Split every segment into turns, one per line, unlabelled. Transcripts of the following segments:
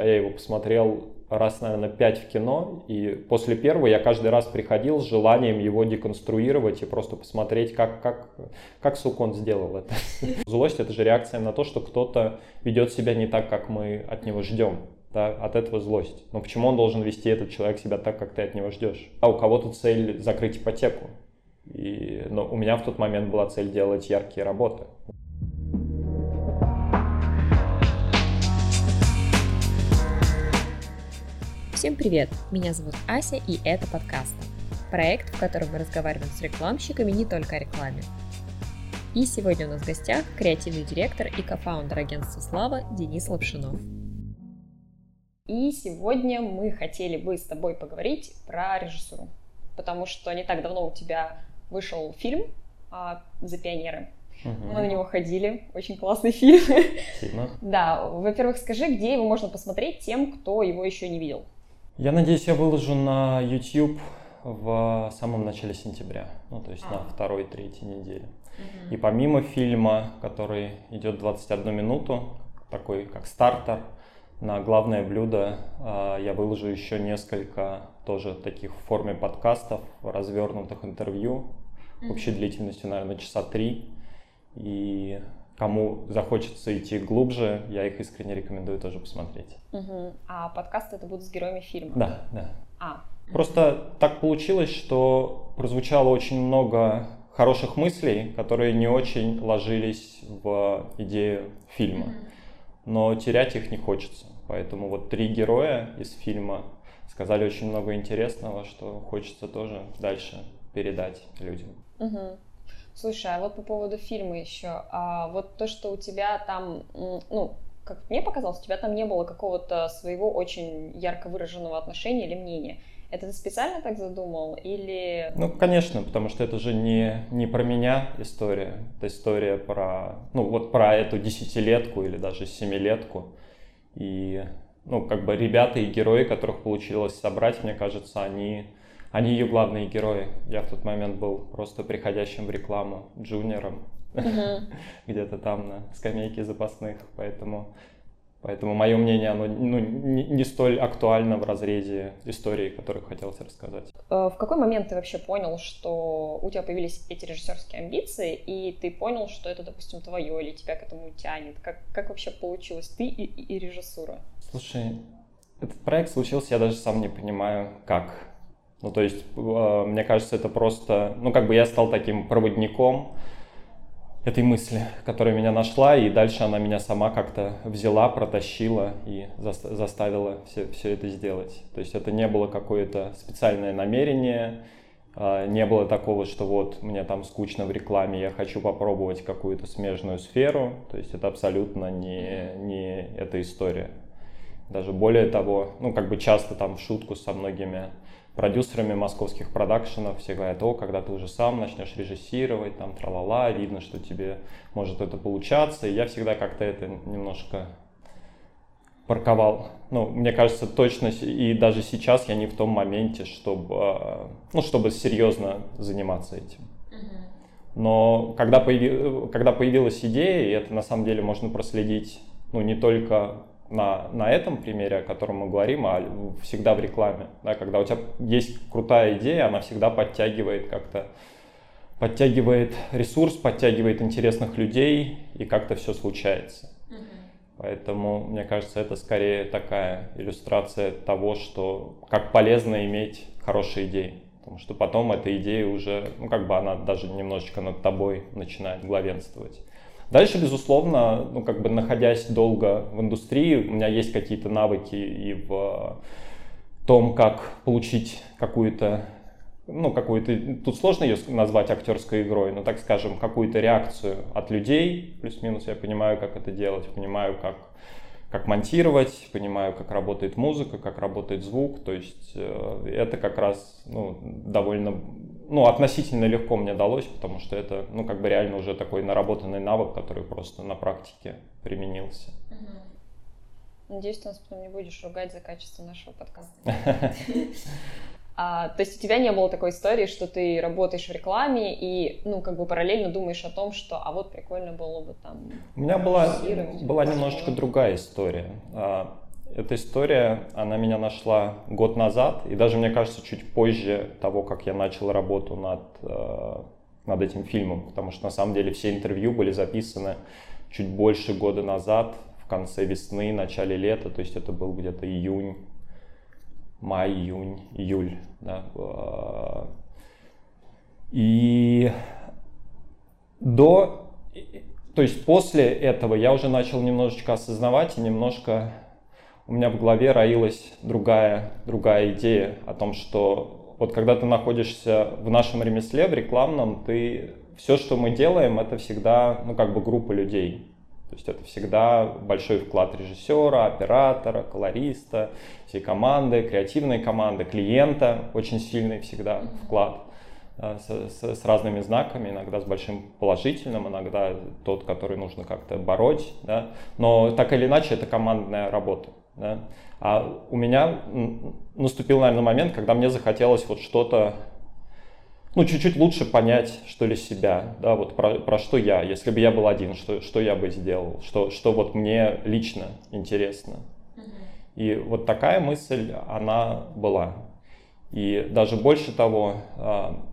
да, я его посмотрел раз, наверное, пять в кино, и после первого я каждый раз приходил с желанием его деконструировать и просто посмотреть, как, как, как сука, он сделал это. Злость — это же реакция на то, что кто-то ведет себя не так, как мы от него ждем. Да, от этого злость. Но почему он должен вести этот человек себя так, как ты от него ждешь? А у кого-то цель закрыть ипотеку. И, но у меня в тот момент была цель делать яркие работы.
Всем привет! Меня зовут Ася, и это подкаст. Проект, в котором мы разговариваем с рекламщиками не только о рекламе. И сегодня у нас в гостях креативный директор и кофаундер агентства «Слава» Денис Лапшинов. И сегодня мы хотели бы с тобой поговорить про режиссуру, потому что не так давно у тебя вышел фильм а, «За пионеры», Угу. Мы на него ходили, очень классный фильм. Спасибо. Да, во-первых, скажи, где его можно посмотреть тем, кто его еще не видел?
Я надеюсь, я выложу на YouTube в самом начале сентября, ну то есть а. на второй, третьей неделе. Угу. И помимо фильма, который идет 21 минуту, такой как стартер, на главное блюдо а, я выложу еще несколько тоже таких в форме подкастов, развернутых интервью, общей длительностью, наверное, часа три. И кому захочется идти глубже, я их искренне рекомендую тоже посмотреть.
Угу. А подкасты это будут с героями фильма?
Да, да. А. Просто так получилось, что прозвучало очень много хороших мыслей, которые не очень ложились в идею фильма. Но терять их не хочется. Поэтому вот три героя из фильма сказали очень много интересного, что хочется тоже дальше передать людям.
Угу. Слушай, а вот по поводу фильма еще, а вот то, что у тебя там, ну, как мне показалось, у тебя там не было какого-то своего очень ярко выраженного отношения или мнения. Это ты специально так задумал или...
Ну, конечно, потому что это же не, не про меня история. Это история про, ну, вот про эту десятилетку или даже семилетку. И, ну, как бы ребята и герои, которых получилось собрать, мне кажется, они они ее главные герои. Я в тот момент был просто приходящим в рекламу джуниором, где-то там на скамейке запасных, поэтому Поэтому мое мнение, оно ну, не, не столь актуально в разрезе истории, которую хотелось рассказать.
Э, в какой момент ты вообще понял, что у тебя появились эти режиссерские амбиции, и ты понял, что это, допустим, твое, или тебя к этому тянет? Как, как вообще получилось ты и, и, и режиссура?
Слушай, этот проект случился, я даже сам не понимаю, как. Ну, то есть, э, мне кажется, это просто, ну, как бы я стал таким проводником этой мысли, которая меня нашла, и дальше она меня сама как-то взяла, протащила и заставила все, все это сделать. То есть это не было какое-то специальное намерение, э, не было такого, что вот мне там скучно в рекламе, я хочу попробовать какую-то смежную сферу. То есть это абсолютно не, не эта история. Даже более того, ну как бы часто там в шутку со многими продюсерами московских продакшенов все говорят, о, когда ты уже сам начнешь режиссировать, там, тралала, видно, что тебе может это получаться. И я всегда как-то это немножко парковал. Ну, мне кажется, точно, и даже сейчас я не в том моменте, чтобы, э, ну, чтобы серьезно заниматься этим. Но когда, появи, когда появилась идея, и это на самом деле можно проследить, ну, не только на, на этом примере, о котором мы говорим, а всегда в рекламе. Да, когда у тебя есть крутая идея, она всегда подтягивает как-то подтягивает ресурс, подтягивает интересных людей, и как-то все случается. Поэтому, мне кажется, это скорее такая иллюстрация того, что как полезно иметь хорошие идеи. Потому что потом эта идея уже, ну как бы она даже немножечко над тобой начинает главенствовать. Дальше, безусловно, ну, как бы находясь долго в индустрии, у меня есть какие-то навыки и в том, как получить какую-то ну, какую-то, тут сложно ее назвать актерской игрой, но, так скажем, какую-то реакцию от людей, плюс-минус я понимаю, как это делать, понимаю, как, как монтировать, понимаю, как работает музыка, как работает звук, то есть э, это как раз ну, довольно ну, относительно легко мне далось, потому что это, ну, как бы реально уже такой наработанный навык, который просто на практике применился.
Надеюсь, ты нас потом не будешь ругать за качество нашего подкаста. А, то есть у тебя не было такой истории, что ты работаешь в рекламе и, ну, как бы параллельно думаешь о том, что, а вот прикольно было бы там...
У меня была, была немножечко другая история. А, эта история, она меня нашла год назад, и даже, мне кажется, чуть позже того, как я начал работу над, э, над этим фильмом, потому что на самом деле все интервью были записаны чуть больше года назад, в конце весны, начале лета, то есть это был где-то июнь, май, июнь, июль. Да. Э, и до, то есть после этого я уже начал немножечко осознавать и немножко у меня в голове роилась другая, другая идея о том, что вот когда ты находишься в нашем ремесле, в рекламном, ты все, что мы делаем, это всегда, ну, как бы группа людей. То есть это всегда большой вклад режиссера, оператора, колориста, всей команды, креативной команды, клиента, очень сильный всегда вклад э, с, с, с разными знаками, иногда с большим положительным, иногда тот, который нужно как-то бороть, да? но так или иначе это командная работа. Да? А у меня наступил, наверное, момент, когда мне захотелось вот что-то, ну, чуть-чуть лучше понять, что ли, себя, да, вот про, про что я, если бы я был один, что, что я бы сделал, что, что вот мне лично интересно. И вот такая мысль, она была. И даже больше того, а,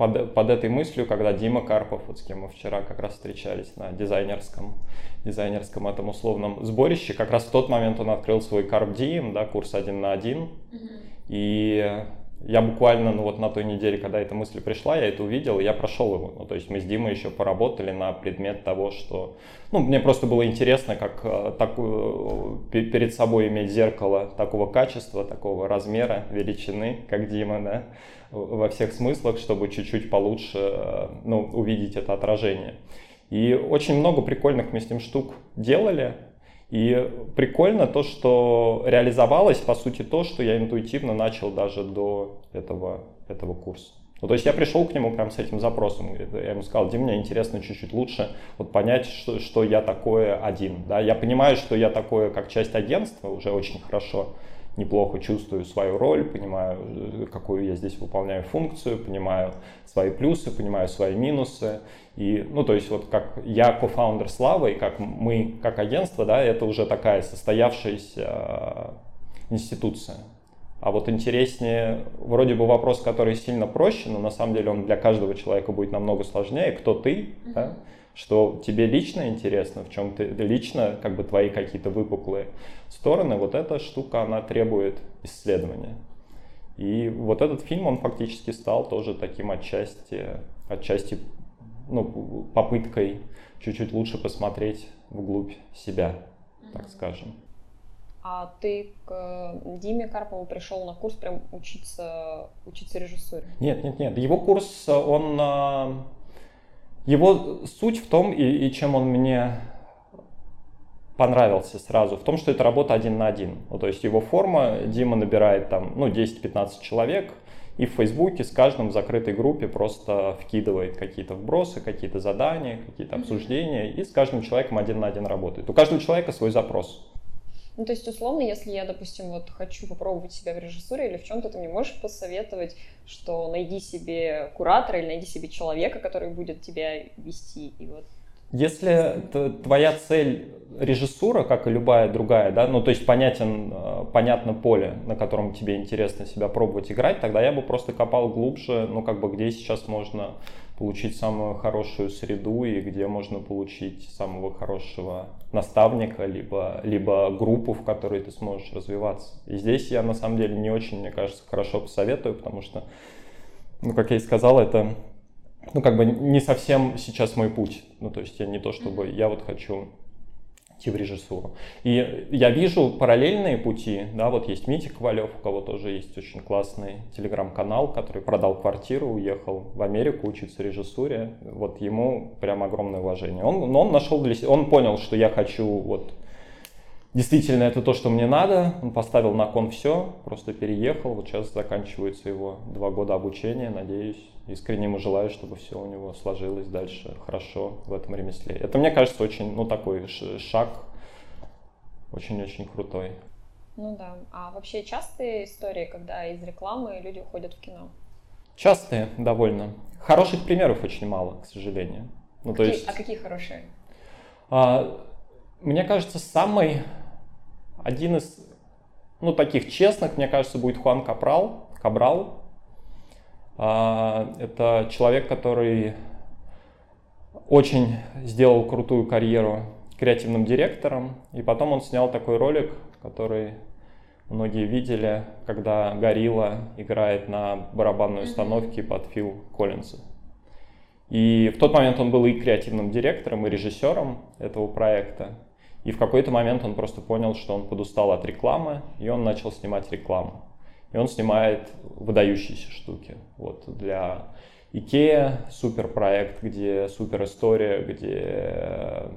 под, под этой мыслью, когда Дима Карпов, вот с кем мы вчера как раз встречались на дизайнерском, дизайнерском этом условном сборище, как раз в тот момент он открыл свой Carp Diem, да, курс один на один. Mm-hmm. И я буквально, ну вот на той неделе, когда эта мысль пришла, я это увидел, я прошел его. Ну, то есть мы с Димой еще поработали на предмет того, что... Ну, мне просто было интересно, как э, так, перед собой иметь зеркало такого качества, такого размера, величины, как Дима, да, во всех смыслах, чтобы чуть-чуть получше э, ну, увидеть это отражение. И очень много прикольных мы с ним штук делали. И прикольно то, что реализовалось, по сути, то, что я интуитивно начал даже до этого, этого курса. Ну, то есть я пришел к нему прям с этим запросом. Я ему сказал, Дим, мне интересно чуть-чуть лучше вот понять, что, что я такое один. Да? Я понимаю, что я такое как часть агентства уже очень хорошо неплохо чувствую свою роль, понимаю, какую я здесь выполняю функцию, понимаю свои плюсы, понимаю свои минусы. И, ну, то есть вот как я кофаундер Славы, и как мы, как агентство, да, это уже такая состоявшаяся э, институция. А вот интереснее, вроде бы вопрос, который сильно проще, но на самом деле он для каждого человека будет намного сложнее. Кто ты? Mm-hmm. Да? что тебе лично интересно, в чем ты лично, как бы твои какие-то выпуклые стороны, вот эта штука, она требует исследования. И вот этот фильм, он фактически стал тоже таким отчасти, отчасти ну, попыткой чуть-чуть лучше посмотреть вглубь себя, так скажем.
А ты к э, Диме Карпову пришел на курс прям учиться, учиться режиссуре?
Нет, нет, нет. Его курс, он а, его суть в том, и, и чем он мне понравился сразу, в том, что это работа один на один. Ну, то есть его форма, Дима набирает там ну, 10-15 человек, и в Фейсбуке с каждым в закрытой группе просто вкидывает какие-то вбросы, какие-то задания, какие-то обсуждения, и с каждым человеком один на один работает. У каждого человека свой запрос.
Ну, то есть, условно, если я, допустим, вот хочу попробовать себя в режиссуре или в чем-то, ты мне можешь посоветовать, что найди себе куратора или найди себе человека, который будет тебя вести, и вот.
Если твоя цель режиссура, как и любая другая, да, ну то есть понятен, э, понятно поле, на котором тебе интересно себя пробовать играть, тогда я бы просто копал глубже, ну как бы где сейчас можно получить самую хорошую среду и где можно получить самого хорошего наставника, либо, либо группу, в которой ты сможешь развиваться. И здесь я на самом деле не очень, мне кажется, хорошо посоветую, потому что, ну, как я и сказал, это ну, как бы не совсем сейчас мой путь. Ну, то есть я не то, чтобы я вот хочу идти в режиссуру. И я вижу параллельные пути, да, вот есть Митя Ковалев, у кого тоже есть очень классный телеграм-канал, который продал квартиру, уехал в Америку учиться режиссуре, вот ему прям огромное уважение. Он, но он нашел для себя, он понял, что я хочу вот Действительно, это то, что мне надо. Он поставил на кон все, просто переехал. Вот сейчас заканчиваются его два года обучения. Надеюсь, искренне ему желаю, чтобы все у него сложилось дальше хорошо в этом ремесле. Это, мне кажется, очень, ну, такой шаг очень-очень крутой.
Ну да. А вообще частые истории, когда из рекламы люди уходят в кино?
Частые, довольно. Хороших примеров очень мало, к сожалению.
Ну, какие, то есть, а какие хорошие?
А, мне кажется, самый один из, ну, таких честных, мне кажется, будет Хуан Капрал, Кабрал. А, это человек, который очень сделал крутую карьеру креативным директором, и потом он снял такой ролик, который многие видели, когда Горилла играет на барабанной установке под Фил Коллинза. И в тот момент он был и креативным директором, и режиссером этого проекта. И в какой-то момент он просто понял, что он подустал от рекламы, и он начал снимать рекламу. И он снимает выдающиеся штуки. Вот для Икея супер проект, где супер история, где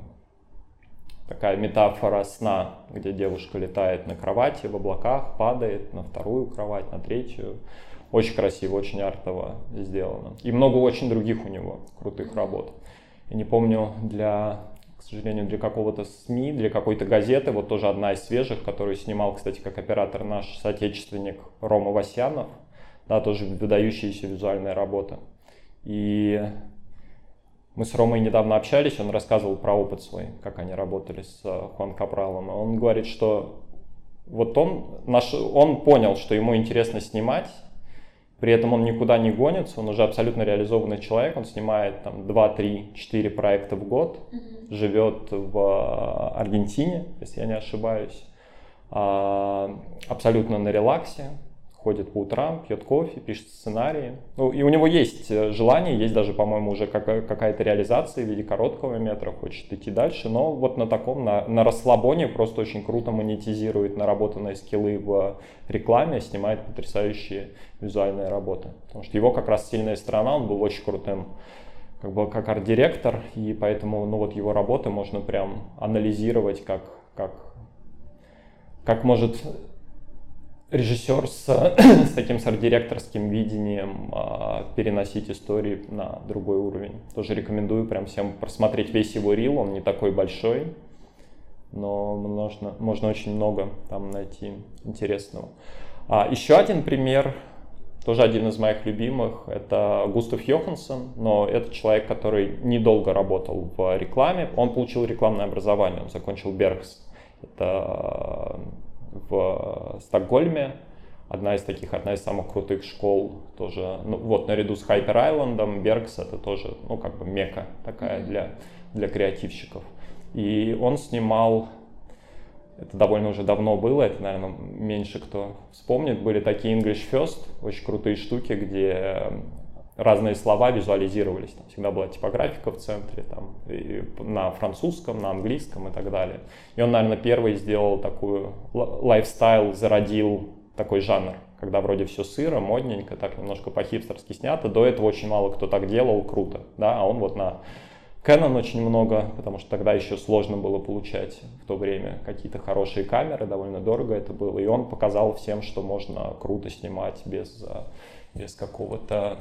такая метафора сна, где девушка летает на кровати в облаках, падает на вторую кровать, на третью. Очень красиво, очень артово сделано. И много очень других у него крутых работ. Я не помню, для, к сожалению, для какого-то СМИ, для какой-то газеты, вот тоже одна из свежих, которую снимал, кстати, как оператор наш соотечественник Рома Васянов, да, тоже выдающаяся визуальная работа. И мы с Ромой недавно общались, он рассказывал про опыт свой, как они работали с э, Хуан Капралом. Он говорит, что вот он, наш, он понял, что ему интересно снимать, при этом он никуда не гонится, он уже абсолютно реализованный человек, он снимает там 2, 3, 4 проекта в год, mm-hmm. живет в э, Аргентине, если я не ошибаюсь, а, абсолютно на релаксе, ходит по утрам, пьет кофе, пишет сценарии. Ну, и у него есть э, желание, есть даже, по-моему, уже какая-то реализация в виде короткого метра, хочет идти дальше, но вот на таком, на, на расслабоне просто очень круто монетизирует наработанные скиллы в рекламе, снимает потрясающие визуальные работы. Потому что его как раз сильная сторона, он был очень крутым как бы как арт-директор, и поэтому ну вот его работы можно прям анализировать как, как, как может режиссер с, с таким с арт-директорским видением а, переносить истории на другой уровень. Тоже рекомендую прям всем просмотреть весь его рил, он не такой большой, но можно, можно очень много там найти интересного. А, еще один пример, тоже один из моих любимых, это Густав Йоханссон, но это человек, который недолго работал в рекламе. Он получил рекламное образование, он закончил Бергс. Это в Стокгольме. Одна из таких, одна из самых крутых школ тоже, ну вот наряду с Хайпер Айлендом, Бергс это тоже, ну как бы мека такая для, для креативщиков. И он снимал, это довольно уже давно было, это, наверное, меньше кто вспомнит, были такие English First, очень крутые штуки, где разные слова визуализировались. Там всегда была типографика в центре, там, и на французском, на английском и так далее. И он, наверное, первый сделал такую лайфстайл, зародил такой жанр, когда вроде все сыро, модненько, так немножко по-хипстерски снято. До этого очень мало кто так делал, круто. Да? А он вот на Canon очень много, потому что тогда еще сложно было получать в то время какие-то хорошие камеры, довольно дорого это было. И он показал всем, что можно круто снимать без, без какого-то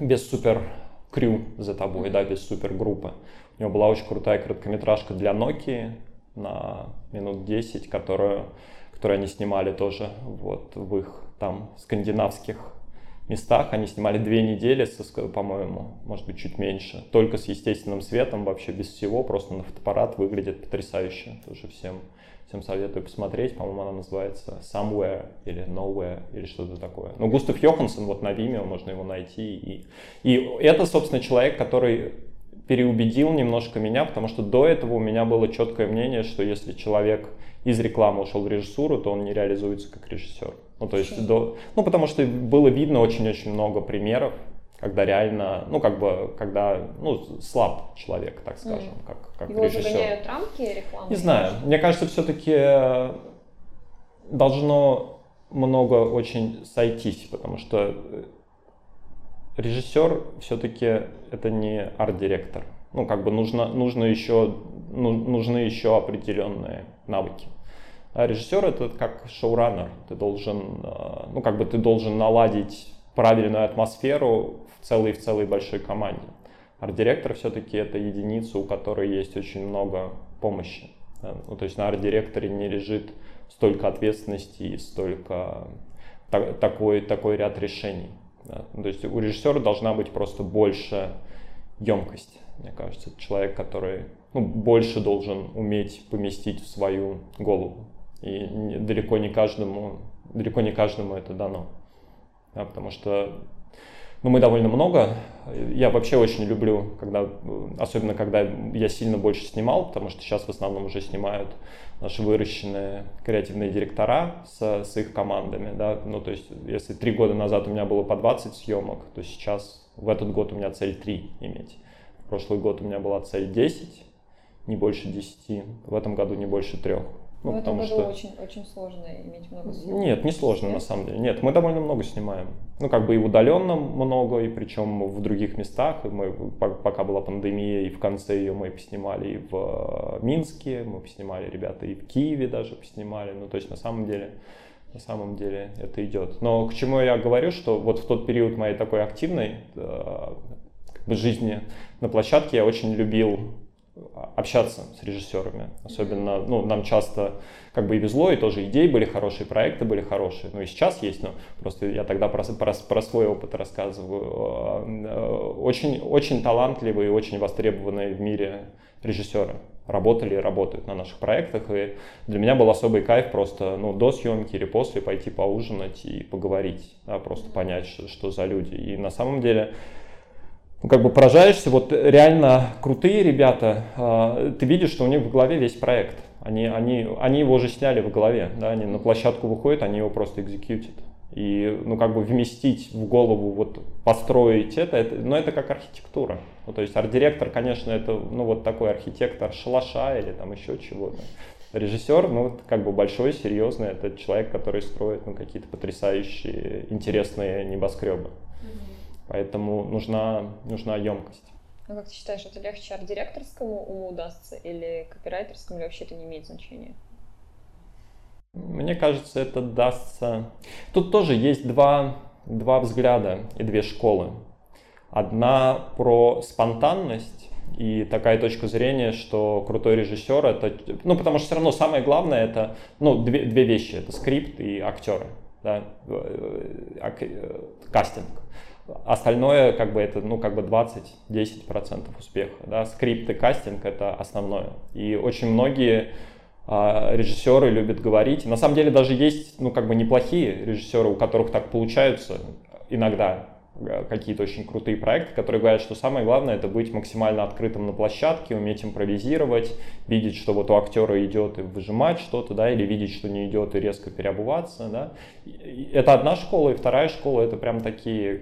без супер крю за тобой, да, без супер группы. У него была очень крутая короткометражка для Nokia на минут 10, которую, которую они снимали тоже вот в их там скандинавских местах. Они снимали две недели, по-моему, может быть, чуть меньше. Только с естественным светом, вообще без всего, просто на фотоаппарат выглядит потрясающе. Тоже всем Всем советую посмотреть. По-моему, она называется Somewhere или Nowhere или что-то такое. Ну, Густав Йоханссон, вот на Vimeo можно его найти. И, и это, собственно, человек, который переубедил немножко меня, потому что до этого у меня было четкое мнение, что если человек из рекламы ушел в режиссуру, то он не реализуется как режиссер. Ну, то есть, до, ну, потому что было видно очень-очень много примеров, когда реально, ну, как бы, когда, ну, слаб человек, так скажем, mm. как, как
Его режиссер. загоняют рамки рекламы?
Не знаю. Мне кажется, все-таки э, должно много очень сойтись, потому что режиссер все-таки это не арт-директор. Ну, как бы нужно, нужно еще, ну, нужны еще определенные навыки. А режиссер это как шоураннер. Ты должен, э, ну, как бы ты должен наладить правильную атмосферу целой в целой большой команде. Арт-директор все-таки это единица, у которой есть очень много помощи. Ну, то есть на арт-директоре не лежит столько ответственности и столько так, такой, такой ряд решений. Да. Ну, то есть у режиссера должна быть просто больше емкость, мне кажется. Это человек, который ну, больше должен уметь поместить в свою голову И далеко не каждому, далеко не каждому это дано. Да, потому что ну, мы довольно много. Я вообще очень люблю, когда, особенно когда я сильно больше снимал, потому что сейчас в основном уже снимают наши выращенные креативные директора с, с их командами. Да? Ну, то есть, если три года назад у меня было по 20 съемок, то сейчас в этот год у меня цель 3 иметь. В прошлый год у меня была цель 10, не больше 10. В этом году не больше трех.
Ну, в этом году что... очень, очень сложно иметь много съемок.
Нет, не сложно на самом деле. Нет, мы довольно много снимаем. Ну, как бы и удаленно много, и причем в других местах. Мы, пока была пандемия, и в конце ее мы поснимали и в Минске, мы поснимали ребята и в Киеве даже поснимали. Ну, то есть на самом деле на самом деле это идет. Но к чему я говорю, что вот в тот период моей такой активной э, жизни на площадке я очень любил общаться с режиссерами. Особенно, ну, нам часто как бы и везло, и тоже идеи были хорошие, проекты были хорошие. Ну и сейчас есть, но просто я тогда про, про, про свой опыт рассказываю. Э, очень, очень талантливые и очень востребованные в мире режиссеры работали и работают на наших проектах. И для меня был особый кайф просто ну, до съемки или после пойти поужинать и поговорить, да, просто понять, что, что за люди. И на самом деле как бы поражаешься, вот реально крутые ребята, э, ты видишь, что у них в голове весь проект. Они, они, они его уже сняли в голове, да, они на площадку выходят, они его просто экзекьютят. И, ну, как бы вместить в голову, вот, построить это, это ну, это как архитектура. Ну, то есть арт-директор, конечно, это, ну, вот такой архитектор шалаша или там еще чего-то. Режиссер, ну, как бы большой, серьезный, это человек, который строит, ну, какие-то потрясающие, интересные небоскребы. Поэтому нужна, нужна емкость.
Ну, как ты считаешь, это легче арт-директорскому уму удастся или копирайтерскому, или вообще это не имеет значения?
Мне кажется, это дастся... Тут тоже есть два, два взгляда и две школы. Одна про спонтанность и такая точка зрения, что крутой режиссер это... Ну, потому что все равно самое главное это... Ну, две, две вещи. Это скрипт и актеры. Да? Э, э, кастинг. Остальное, как бы, это, ну, как бы 20-10% успеха, да, скрипт кастинг — это основное. И очень многие а, режиссеры любят говорить, на самом деле даже есть, ну, как бы неплохие режиссеры, у которых так получаются иногда, какие-то очень крутые проекты, которые говорят, что самое главное это быть максимально открытым на площадке, уметь импровизировать, видеть, что вот у актера идет и выжимать что-то, да, или видеть, что не идет и резко переобуваться, да. Это одна школа, и вторая школа это прям такие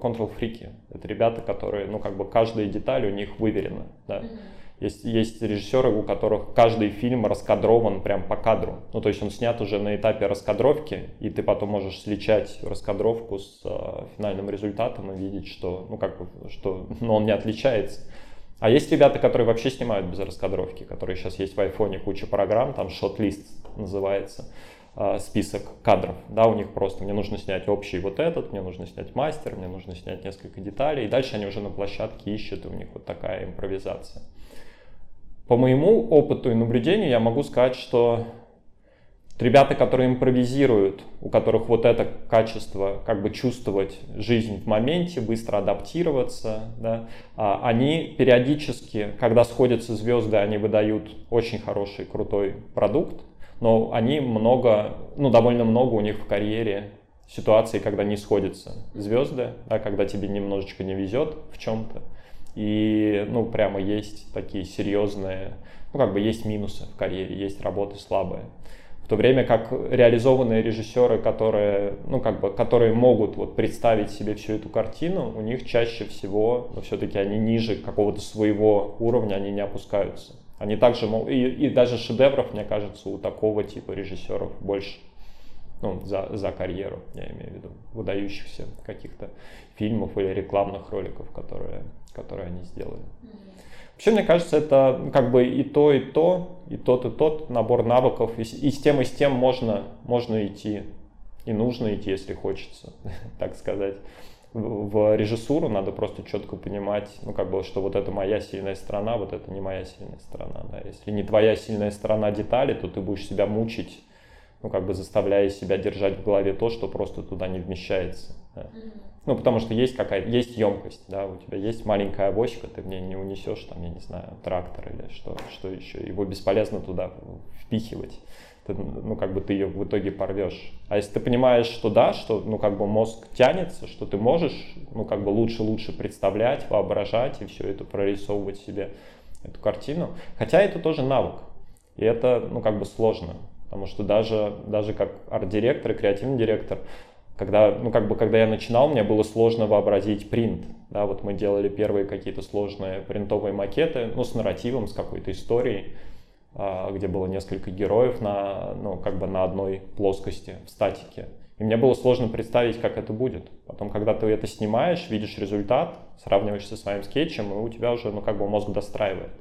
контрол-фрики. Э, это ребята, которые, ну, как бы каждая деталь у них выверена, да. Mm-hmm. Есть, есть режиссеры, у которых каждый фильм раскадрован прям по кадру. Ну, то есть он снят уже на этапе раскадровки, и ты потом можешь сличать раскадровку с э, финальным результатом и видеть, что, ну, как бы, что ну, он не отличается. А есть ребята, которые вообще снимают без раскадровки, которые сейчас есть в айфоне куча программ, там шот-лист называется, э, список кадров, да, у них просто мне нужно снять общий вот этот, мне нужно снять мастер, мне нужно снять несколько деталей, и дальше они уже на площадке ищут, и у них вот такая импровизация. По моему опыту и наблюдению я могу сказать, что ребята, которые импровизируют, у которых вот это качество, как бы чувствовать жизнь в моменте, быстро адаптироваться, да, а они периодически, когда сходятся звезды, они выдают очень хороший, крутой продукт, но они много, ну, довольно много у них в карьере ситуаций, когда не сходятся звезды, да, когда тебе немножечко не везет в чем-то. И, ну, прямо есть такие серьезные, ну, как бы есть минусы в карьере, есть работы слабые. В то время как реализованные режиссеры, которые, ну, как бы, которые могут вот представить себе всю эту картину, у них чаще всего, но все-таки они ниже какого-то своего уровня, они не опускаются. Они также могут, и, и даже шедевров, мне кажется, у такого типа режиссеров больше ну, за, за карьеру, я имею в виду, выдающихся каких-то фильмов или рекламных роликов, которые которые они сделали. Вообще, мне кажется, это как бы и то, и то, и тот, и тот набор навыков. И, и с тем, и с тем можно, можно идти. И нужно идти, если хочется, так сказать. В, в режиссуру надо просто четко понимать, ну, как бы, что вот это моя сильная сторона, вот это не моя сильная сторона. Да. Если не твоя сильная сторона детали, то ты будешь себя мучить, ну, как бы заставляя себя держать в голове то, что просто туда не вмещается. Да. Ну, потому что есть какая-то, есть емкость, да, у тебя есть маленькая авоська, ты в ней не унесешь, там, я не знаю, трактор или что, что еще. Его бесполезно туда впихивать. ты, ну, как бы ты ее в итоге порвешь. А если ты понимаешь, что да, что, ну, как бы мозг тянется, что ты можешь, ну, как бы лучше-лучше представлять, воображать и все это прорисовывать себе, эту картину. Хотя это тоже навык. И это, ну, как бы сложно. Потому что даже, даже как арт-директор и креативный директор, когда, ну, как бы, когда я начинал, мне было сложно вообразить принт. Да, вот мы делали первые какие-то сложные принтовые макеты, ну, с нарративом, с какой-то историей. А, где было несколько героев на, ну, как бы на одной плоскости, в статике. И мне было сложно представить, как это будет. Потом, когда ты это снимаешь, видишь результат, сравниваешь со своим скетчем, и у тебя уже, ну, как бы мозг достраивает.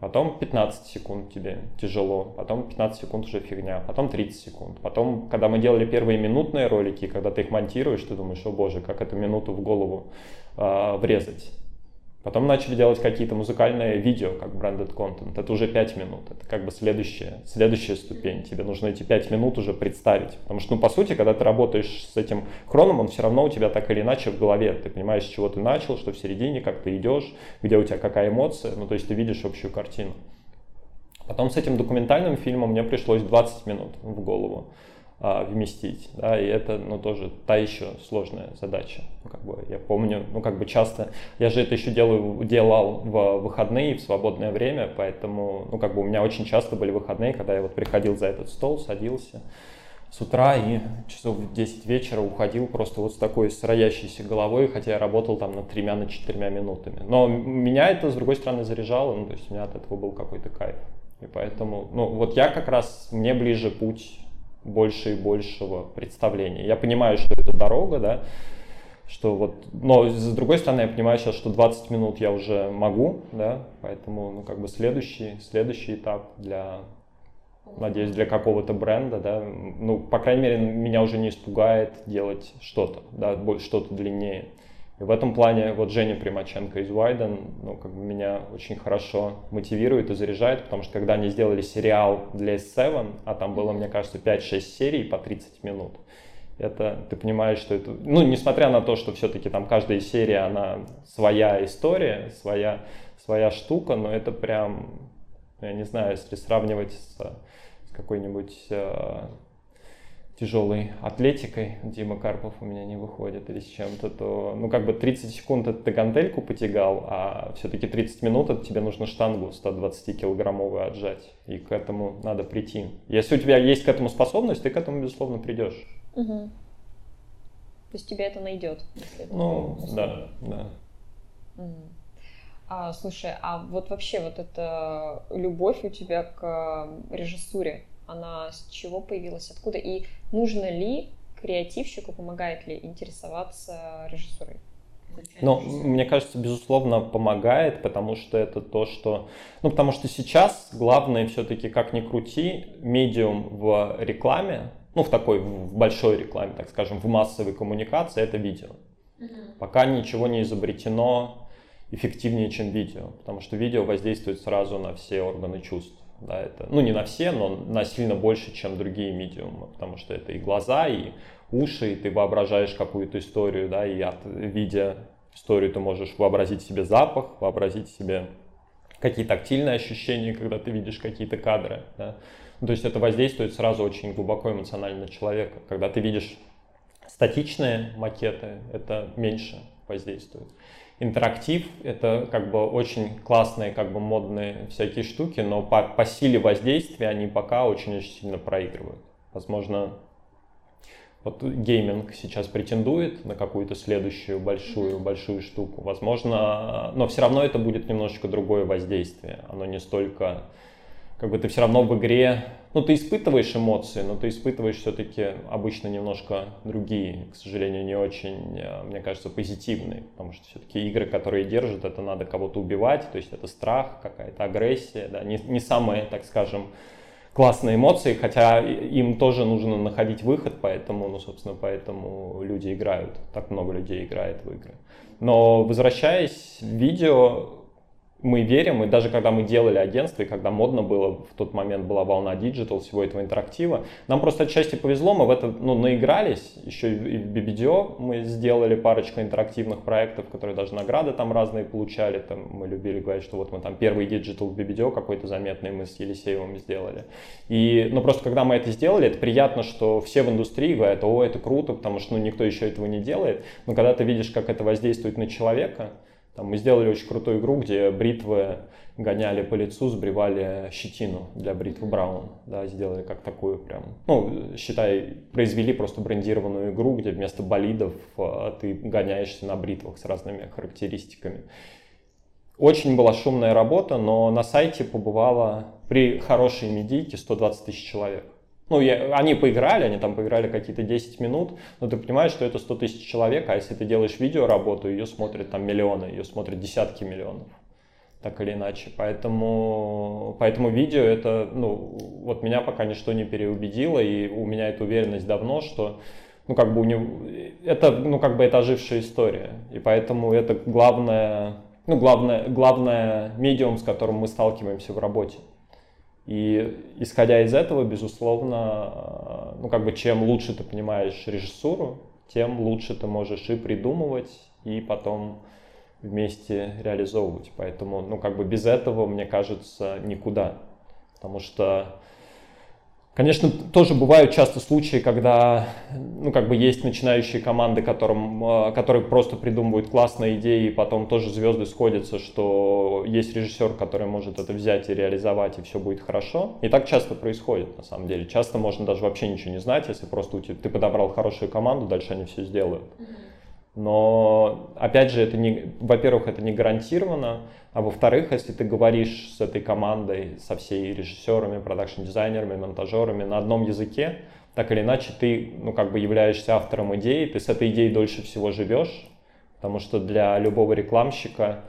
Потом 15 секунд тебе тяжело, потом 15 секунд уже фигня, потом 30 секунд. Потом, когда мы делали первые минутные ролики, когда ты их монтируешь, ты думаешь, о боже, как эту минуту в голову э, врезать. Потом начали делать какие-то музыкальные видео, как branded content. Это уже 5 минут. Это как бы следующая, следующая ступень. Тебе нужно эти 5 минут уже представить. Потому что, ну, по сути, когда ты работаешь с этим хроном, он все равно у тебя так или иначе в голове. Ты понимаешь, с чего ты начал, что в середине, как ты идешь, где у тебя какая эмоция. Ну, то есть ты видишь общую картину. Потом с этим документальным фильмом мне пришлось 20 минут в голову а, вместить, да, и это, ну, тоже та еще сложная задача. Ну, как бы я помню, ну, как бы часто, я же это еще делаю, делал в выходные, в свободное время, поэтому, ну, как бы у меня очень часто были выходные, когда я вот приходил за этот стол, садился с утра и часов в 10 вечера уходил просто вот с такой сроящейся головой, хотя я работал там над тремя, на четырьмя минутами. Но меня это, с другой стороны, заряжало, ну, то есть у меня от этого был какой-то кайф. И поэтому, ну, вот я как раз, мне ближе путь больше и большего представления. Я понимаю, что это дорога, да, что вот, но с другой стороны, я понимаю сейчас, что 20 минут я уже могу, да, поэтому, ну, как бы следующий, следующий этап для, надеюсь, для какого-то бренда, да, ну, по крайней мере, меня уже не испугает делать что-то, да, что-то длиннее. И в этом плане вот Женя Примаченко из Вайден, ну, как бы меня очень хорошо мотивирует и заряжает, потому что когда они сделали сериал для S7, а там было, мне кажется, 5-6 серий по 30 минут, это ты понимаешь, что это, ну, несмотря на то, что все-таки там каждая серия, она своя история, своя, своя штука, но это прям, я не знаю, если сравнивать с, с какой-нибудь э, тяжелой атлетикой, Дима Карпов у меня не выходит или с чем-то, то, ну, как бы 30 секунд это ты гантельку потягал, а все-таки 30 минут это тебе нужно штангу 120-килограммовую отжать, и к этому надо прийти. Если у тебя есть к этому способность, ты к этому, безусловно, придешь.
Угу. То есть тебе это найдет?
Ну, да, да.
Угу. А, слушай, а вот вообще вот эта любовь у тебя к режиссуре, она с чего появилась, откуда, и нужно ли креативщику, помогает ли интересоваться режиссурой?
Ну, мне кажется, безусловно, помогает, потому что это то, что... Ну, потому что сейчас главное все-таки, как ни крути, медиум в рекламе, ну, в такой, в большой рекламе, так скажем, в массовой коммуникации, это видео. Угу. Пока ничего не изобретено эффективнее, чем видео, потому что видео воздействует сразу на все органы чувств. Да, это, ну, не на все, но на сильно больше, чем другие медиумы, потому что это и глаза, и уши, и ты воображаешь какую-то историю, да, и от, видя историю ты можешь вообразить себе запах, вообразить себе какие тактильные ощущения, когда ты видишь какие-то кадры, да. Ну, то есть это воздействует сразу очень глубоко эмоционально на человека. Когда ты видишь статичные макеты, это меньше воздействует интерактив — это как бы очень классные, как бы модные всякие штуки, но по, по силе воздействия они пока очень-очень сильно проигрывают. Возможно, вот гейминг сейчас претендует на какую-то следующую большую, большую штуку. Возможно, но все равно это будет немножечко другое воздействие. Оно не столько как бы ты все равно в игре, ну, ты испытываешь эмоции, но ты испытываешь все-таки обычно немножко другие, к сожалению, не очень, э, мне кажется, позитивные, потому что все-таки игры, которые держат, это надо кого-то убивать, то есть это страх, какая-то агрессия, да, не, не самые, так скажем, классные эмоции, хотя им тоже нужно находить выход, поэтому, ну, собственно, поэтому люди играют, так много людей играет в игры. Но возвращаясь, видео мы верим, и даже когда мы делали агентство, и когда модно было, в тот момент была волна digital, всего этого интерактива, нам просто отчасти повезло, мы в это ну, наигрались, еще и в BBDO мы сделали парочку интерактивных проектов, которые даже награды там разные получали, там мы любили говорить, что вот мы там первый digital в BBDO какой-то заметный мы с Елисеевым сделали. И, ну просто когда мы это сделали, это приятно, что все в индустрии говорят, о, это круто, потому что ну, никто еще этого не делает, но когда ты видишь, как это воздействует на человека, там мы сделали очень крутую игру, где бритвы гоняли по лицу, сбривали щетину для бритвы Браун. Да, сделали как такую прям, ну, считай, произвели просто брендированную игру, где вместо болидов а, ты гоняешься на бритвах с разными характеристиками. Очень была шумная работа, но на сайте побывало при хорошей медийке 120 тысяч человек. Ну, я, они поиграли, они там поиграли какие-то 10 минут, но ты понимаешь, что это 100 тысяч человек, а если ты делаешь видеоработу, ее смотрят там миллионы, ее смотрят десятки миллионов, так или иначе. Поэтому, поэтому видео это, ну, вот меня пока ничто не переубедило, и у меня эта уверенность давно, что ну, как бы у него, это, ну, как бы это ожившая история, и поэтому это главное, ну, главное, главное медиум, с которым мы сталкиваемся в работе. И исходя из этого, безусловно, ну как бы чем лучше ты понимаешь режиссуру, тем лучше ты можешь и придумывать, и потом вместе реализовывать. Поэтому, ну как бы без этого, мне кажется, никуда. Потому что Конечно, тоже бывают часто случаи, когда ну, как бы есть начинающие команды, которым, э, которые просто придумывают классные идеи, и потом тоже звезды сходятся, что есть режиссер, который может это взять и реализовать, и все будет хорошо. И так часто происходит, на самом деле. Часто можно даже вообще ничего не знать, если просто у тебя, ты подобрал хорошую команду, дальше они все сделают. Но, опять же, это не, во-первых, это не гарантированно, а во-вторых, если ты говоришь с этой командой, со всей режиссерами, продакшн-дизайнерами, монтажерами на одном языке, так или иначе ты, ну, как бы являешься автором идеи, ты с этой идеей дольше всего живешь, потому что для любого рекламщика,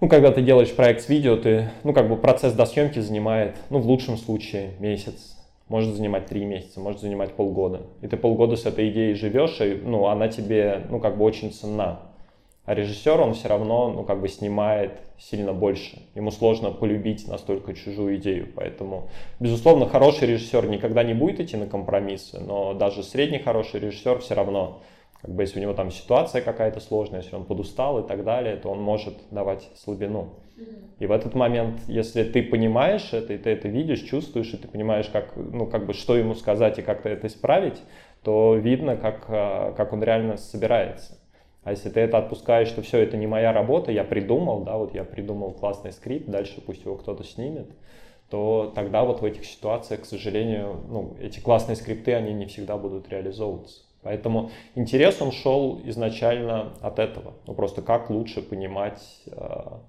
ну, когда ты делаешь проект с видео, ты, ну, как бы процесс до съемки занимает, ну, в лучшем случае месяц, может занимать три месяца, может занимать полгода. И ты полгода с этой идеей живешь, и ну, она тебе ну, как бы очень ценна. А режиссер, он все равно ну, как бы снимает сильно больше. Ему сложно полюбить настолько чужую идею. Поэтому, безусловно, хороший режиссер никогда не будет идти на компромиссы, но даже средний хороший режиссер все равно, как бы если у него там ситуация какая-то сложная, если он подустал и так далее, то он может давать слабину. И в этот момент, если ты понимаешь это, и ты это видишь, чувствуешь, и ты понимаешь, как, ну, как бы, что ему сказать и как-то это исправить, то видно, как, а, как он реально собирается. А если ты это отпускаешь, что все, это не моя работа, я придумал, да, вот я придумал классный скрипт, дальше пусть его кто-то снимет, то тогда вот в этих ситуациях, к сожалению, ну, эти классные скрипты, они не всегда будут реализовываться. Поэтому интерес он шел изначально от этого. Ну, просто как лучше понимать а,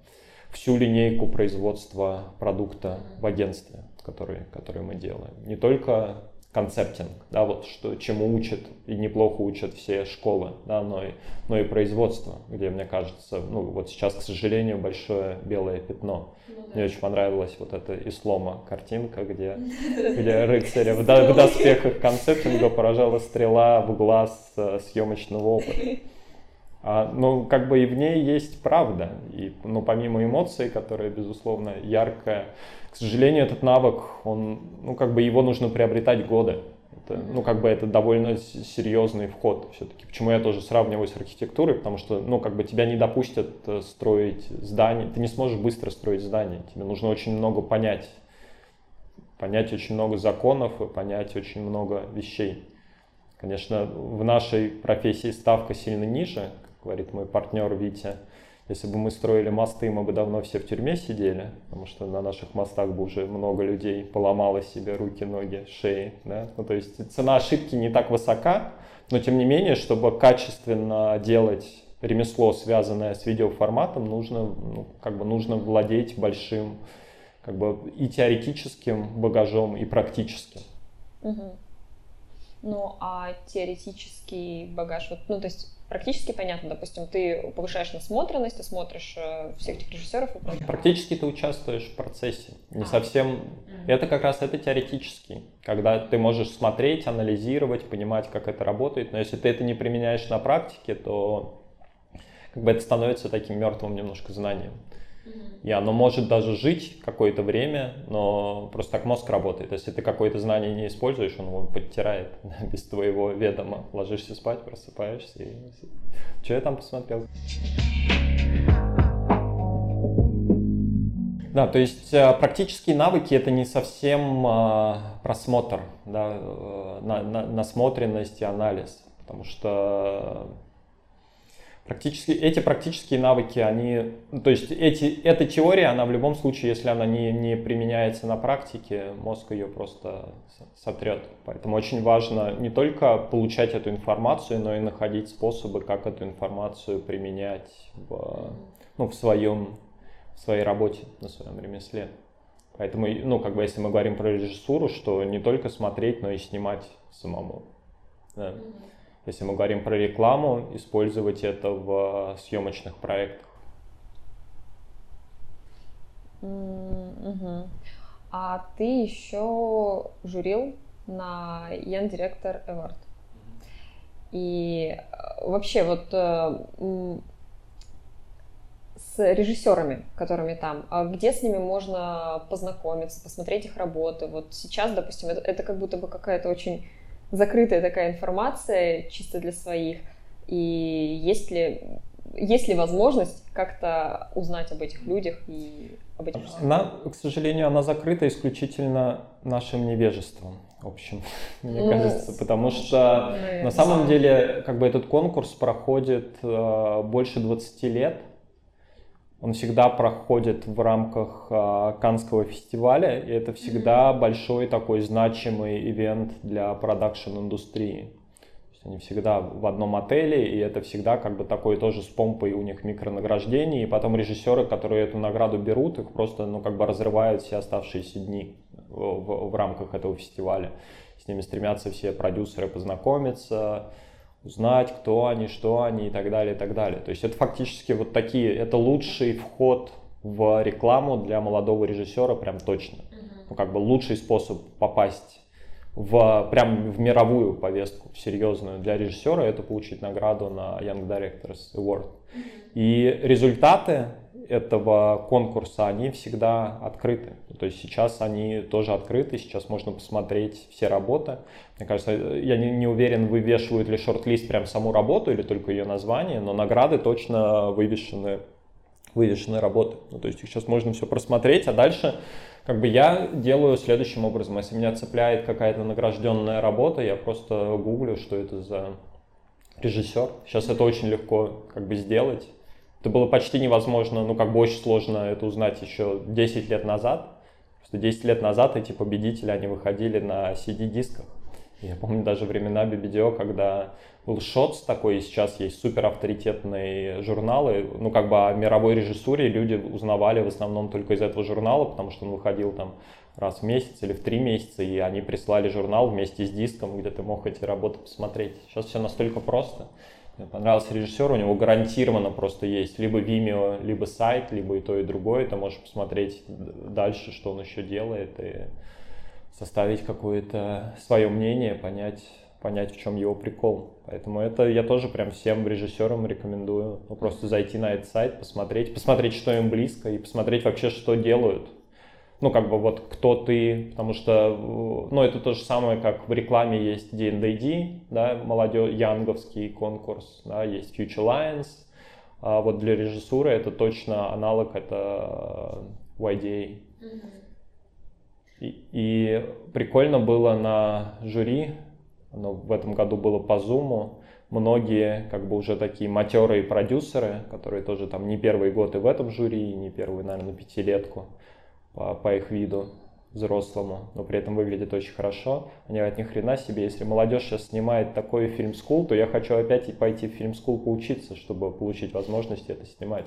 всю линейку производства продукта в агентстве, который, который мы делаем. Не только концептинг, да, вот что, чему учат и неплохо учат все школы, да, но и, но и производство, где, мне кажется, ну, вот сейчас, к сожалению, большое белое пятно. Ну, да. Мне очень понравилась вот эта Ислома картинка, где, где рыцаря в, в доспехах концептинга поражала стрела в глаз э, съемочного опыта. А, ну, как бы и в ней есть правда. И, ну, помимо эмоций, которые, безусловно, яркая, к сожалению, этот навык, он, ну, как бы его нужно приобретать годы. Это, ну, как бы это довольно серьезный вход все-таки. Почему я тоже сравниваю с архитектурой, потому что, ну, как бы тебя не допустят э, строить здание, ты не сможешь быстро строить здание, тебе нужно очень много понять, понять очень много законов и понять очень много вещей. Конечно, в нашей профессии ставка сильно ниже, говорит мой партнер Витя. Если бы мы строили мосты, мы бы давно все в тюрьме сидели, потому что на наших мостах бы уже много людей поломало себе руки, ноги, шеи. Да? Ну, то есть цена ошибки не так высока, но тем не менее, чтобы качественно делать ремесло, связанное с видеоформатом, нужно, ну, как бы нужно владеть большим как бы и теоретическим багажом, и практическим.
Угу. Ну, а теоретический багаж, вот, ну, то есть практически понятно, допустим, ты повышаешь насмотренность, ты смотришь э, всех этих режиссеров и прочее.
Практически ты участвуешь в процессе, не а. совсем, mm-hmm. это как раз это теоретический, когда ты можешь смотреть, анализировать, понимать, как это работает, но если ты это не применяешь на практике, то как бы это становится таким мертвым немножко знанием. И оно может даже жить какое-то время, но просто так мозг работает. Если ты какое-то знание не используешь, он его подтирает без твоего ведома. Ложишься спать, просыпаешься и... Что я там посмотрел? Да, то есть э, практические навыки это не совсем э, просмотр, да, э, на, на, насмотренность и анализ, потому что Практически, эти практические навыки, они, ну, то есть эти, эта теория, она в любом случае, если она не, не применяется на практике, мозг ее просто сотрет. Поэтому очень важно не только получать эту информацию, но и находить способы, как эту информацию применять в, ну, в, своем, в своей работе, на своем ремесле. Поэтому, ну, как бы, если мы говорим про режиссуру, что не только смотреть, но и снимать самому. Да. Если мы говорим про рекламу, использовать это в съемочных проектах.
Mm-hmm. А ты еще журил на Young Director Award. И э, вообще вот э, с режиссерами, которыми там, а где с ними можно познакомиться, посмотреть их работы. Вот сейчас, допустим, это, это как будто бы какая-то очень закрытая такая информация чисто для своих. И есть ли, есть ли возможность как-то узнать об этих людях и об этих
Она, к сожалению, она закрыта исключительно нашим невежеством, в общем, мне ну, кажется, потому что наверное. на самом деле как бы этот конкурс проходит э, больше 20 лет, он всегда проходит в рамках э, Канского фестиваля, и это всегда mm-hmm. большой такой значимый ивент для продакшн-индустрии. Они всегда в одном отеле, и это всегда как бы такой тоже с помпой у них микронаграждение, и потом режиссеры, которые эту награду берут, их просто ну как бы разрывают все оставшиеся дни в, в, в рамках этого фестиваля. С ними стремятся все продюсеры познакомиться, узнать, кто они, что они и так далее, и так далее. То есть это фактически вот такие, это лучший вход в рекламу для молодого режиссера, прям точно. Ну, как бы лучший способ попасть в, прям в мировую повестку, серьезную для режиссера, это получить награду на Young Directors Award. И результаты этого конкурса, они всегда открыты. То есть сейчас они тоже открыты, сейчас можно посмотреть все работы. Мне кажется, я не, не уверен, вывешивают ли шорт-лист прям саму работу или только ее название, но награды точно вывешены, вывешены работы. Ну, то есть их сейчас можно все просмотреть, а дальше как бы я делаю следующим образом. Если меня цепляет какая-то награжденная работа, я просто гуглю, что это за режиссер. Сейчас это очень легко как бы сделать. Это было почти невозможно, ну как бы очень сложно это узнать еще 10 лет назад. Просто 10 лет назад эти победители, они выходили на CD-дисках. Я помню даже времена BBDO, когда был Шотс такой, и сейчас есть супер авторитетные журналы. Ну, как бы о мировой режиссуре люди узнавали в основном только из этого журнала, потому что он выходил там раз в месяц или в три месяца, и они прислали журнал вместе с диском, где ты мог эти работы посмотреть. Сейчас все настолько просто. Понравился режиссер, у него гарантированно просто есть либо Vimeo, либо сайт, либо и то, и другое. Ты можешь посмотреть дальше, что он еще делает, и составить какое-то свое мнение, понять, понять, в чем его прикол. Поэтому это я тоже прям всем режиссерам рекомендую. Ну, просто зайти на этот сайт, посмотреть, посмотреть, что им близко, и посмотреть вообще, что делают ну, как бы вот кто ты, потому что, ну, это то же самое, как в рекламе есть D&D, да, молодежь, янговский конкурс, да, есть Future Lions, а вот для режиссуры это точно аналог, это YDA. И, и прикольно было на жюри, оно в этом году было по Zoom, многие как бы уже такие матерые продюсеры, которые тоже там не первый год и в этом жюри, не первую, наверное, пятилетку, по, по их виду взрослому, но при этом выглядит очень хорошо. Они от них хрена себе, если молодежь сейчас снимает такой фильм скул, то я хочу опять пойти в фильм скул поучиться, чтобы получить возможность это снимать.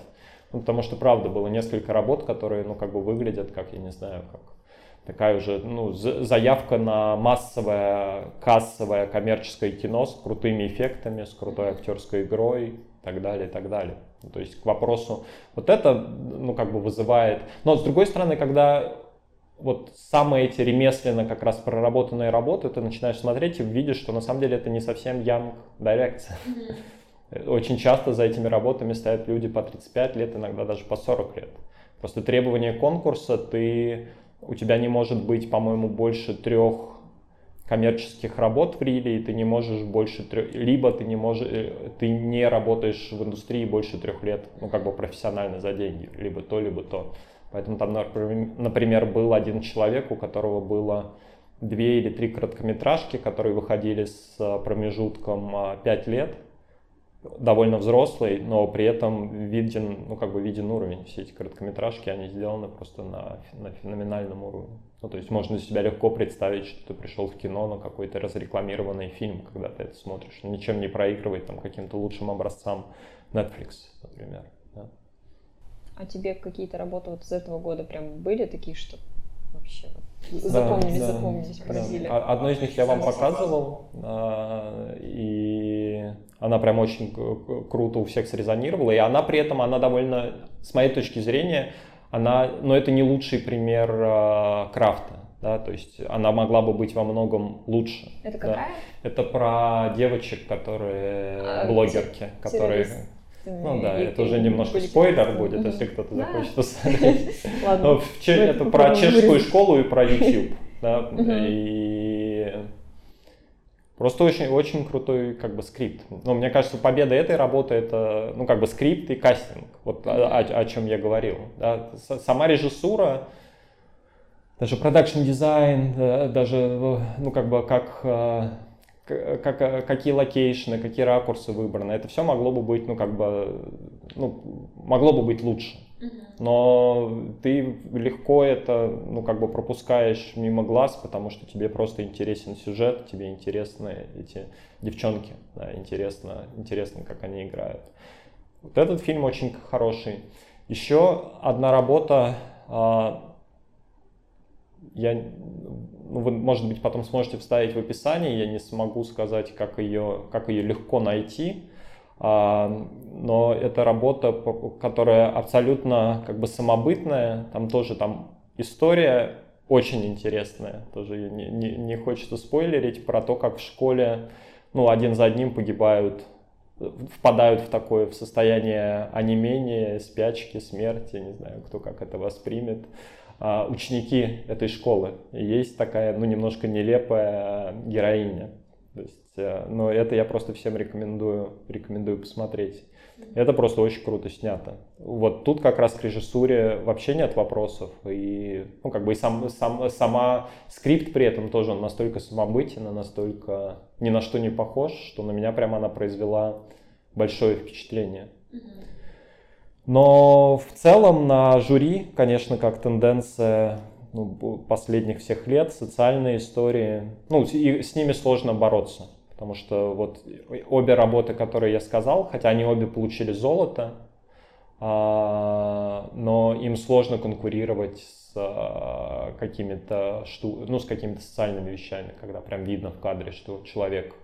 Ну, потому что, правда, было несколько работ, которые, ну, как бы выглядят, как, я не знаю, как такая уже, ну, заявка на массовое, кассовое, коммерческое кино с крутыми эффектами, с крутой актерской игрой и так далее, и так далее. То есть к вопросу, вот это, ну, как бы вызывает... Но с другой стороны, когда вот самые эти ремесленно как раз проработанные работы, ты начинаешь смотреть и видишь, что на самом деле это не совсем young direction. Очень часто за этими работами стоят люди по 35 лет, иногда даже по 40 лет. Просто требования конкурса, ты, у тебя не может быть, по-моему, больше трех коммерческих работ в Риле, и ты не можешь больше трех, либо ты не можешь, э, ты не работаешь в индустрии больше трех лет, ну как бы профессионально за деньги, либо то, либо то. Поэтому там, например, был один человек, у которого было две или три короткометражки, которые выходили с промежутком 5 а, лет, довольно взрослый, но при этом виден, ну как бы виден уровень. Все эти короткометражки, они сделаны просто на, на феноменальном уровне. Ну то есть можно себя легко представить, что ты пришел в кино на какой-то разрекламированный фильм, когда ты это смотришь. Ничем не проигрывает там каким-то лучшим образцам Netflix, например. Да.
А тебе какие-то работы вот из этого года прям были такие, что вообще запомнились, да, запомнились, да, поразили? Да.
Одно из них я вам показывал, а, и она прям очень круто у всех срезонировала, и она при этом, она довольно, с моей точки зрения, она, но ну, это не лучший пример а, крафта, да, то есть она могла бы быть во многом лучше.
Это какая? Да.
Это про девочек, которые а, блогерки, которые ну да, это уже немножко спойлер будет, если кто-то захочет посмотреть. Ладно. Это про чешскую школу и про YouTube. Да, и Просто очень, очень крутой как бы скрипт. Но мне кажется, победа этой работы это ну как бы скрипт и кастинг. Вот о, о, о чем я говорил. Да. Сама режиссура, даже production design, даже ну как бы как как, э, какие локейшны, какие ракурсы выбраны. Это все могло бы быть, ну, как бы, ну, могло бы быть лучше. Но ты легко это, ну, как бы пропускаешь мимо глаз, потому что тебе просто интересен сюжет, тебе интересны эти девчонки, да, интересно, интересно, как они играют. Вот этот фильм очень хороший. Еще одна работа, а, я ну, вы, может быть, потом сможете вставить в описание, я не смогу сказать, как ее, как ее легко найти, а, но это работа, которая абсолютно как бы самобытная, там тоже там история очень интересная, тоже не, не, не хочется спойлерить про то, как в школе, ну, один за одним погибают впадают в такое в состояние онемения, спячки, смерти, не знаю, кто как это воспримет. А, ученики этой школы. И есть такая, ну, немножко нелепая героиня. То есть, э, но это я просто всем рекомендую, рекомендую посмотреть. Это просто очень круто снято. Вот тут как раз к режиссуре вообще нет вопросов. И, ну, как бы и сам, сам, сама скрипт при этом тоже он настолько самобытен, настолько ни на что не похож, что на меня прямо она произвела большое впечатление. Mm-hmm. Но в целом на жюри, конечно, как тенденция ну, последних всех лет, социальные истории, ну, и с ними сложно бороться. Потому что вот обе работы, которые я сказал, хотя они обе получили золото, а, но им сложно конкурировать с а, какими-то ну, с какими-то социальными вещами, когда прям видно в кадре, что человек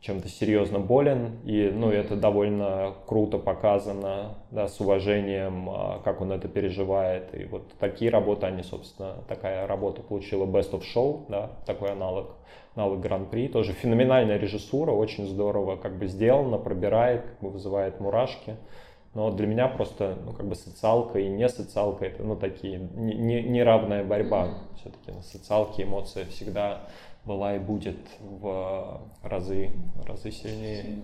чем-то серьезно болен, и ну, это довольно круто показано, да, с уважением, а, как он это переживает. И вот такие работы, они, собственно, такая работа получила Best of Show, да, такой аналог, аналог Гран-при. Тоже феноменальная режиссура, очень здорово как бы сделано, пробирает, как бы вызывает мурашки. Но для меня просто, ну, как бы социалка и не социалка, это, ну, такие, неравная не, не борьба. Все-таки на социалке эмоция всегда была и будет в разы, разы сильнее.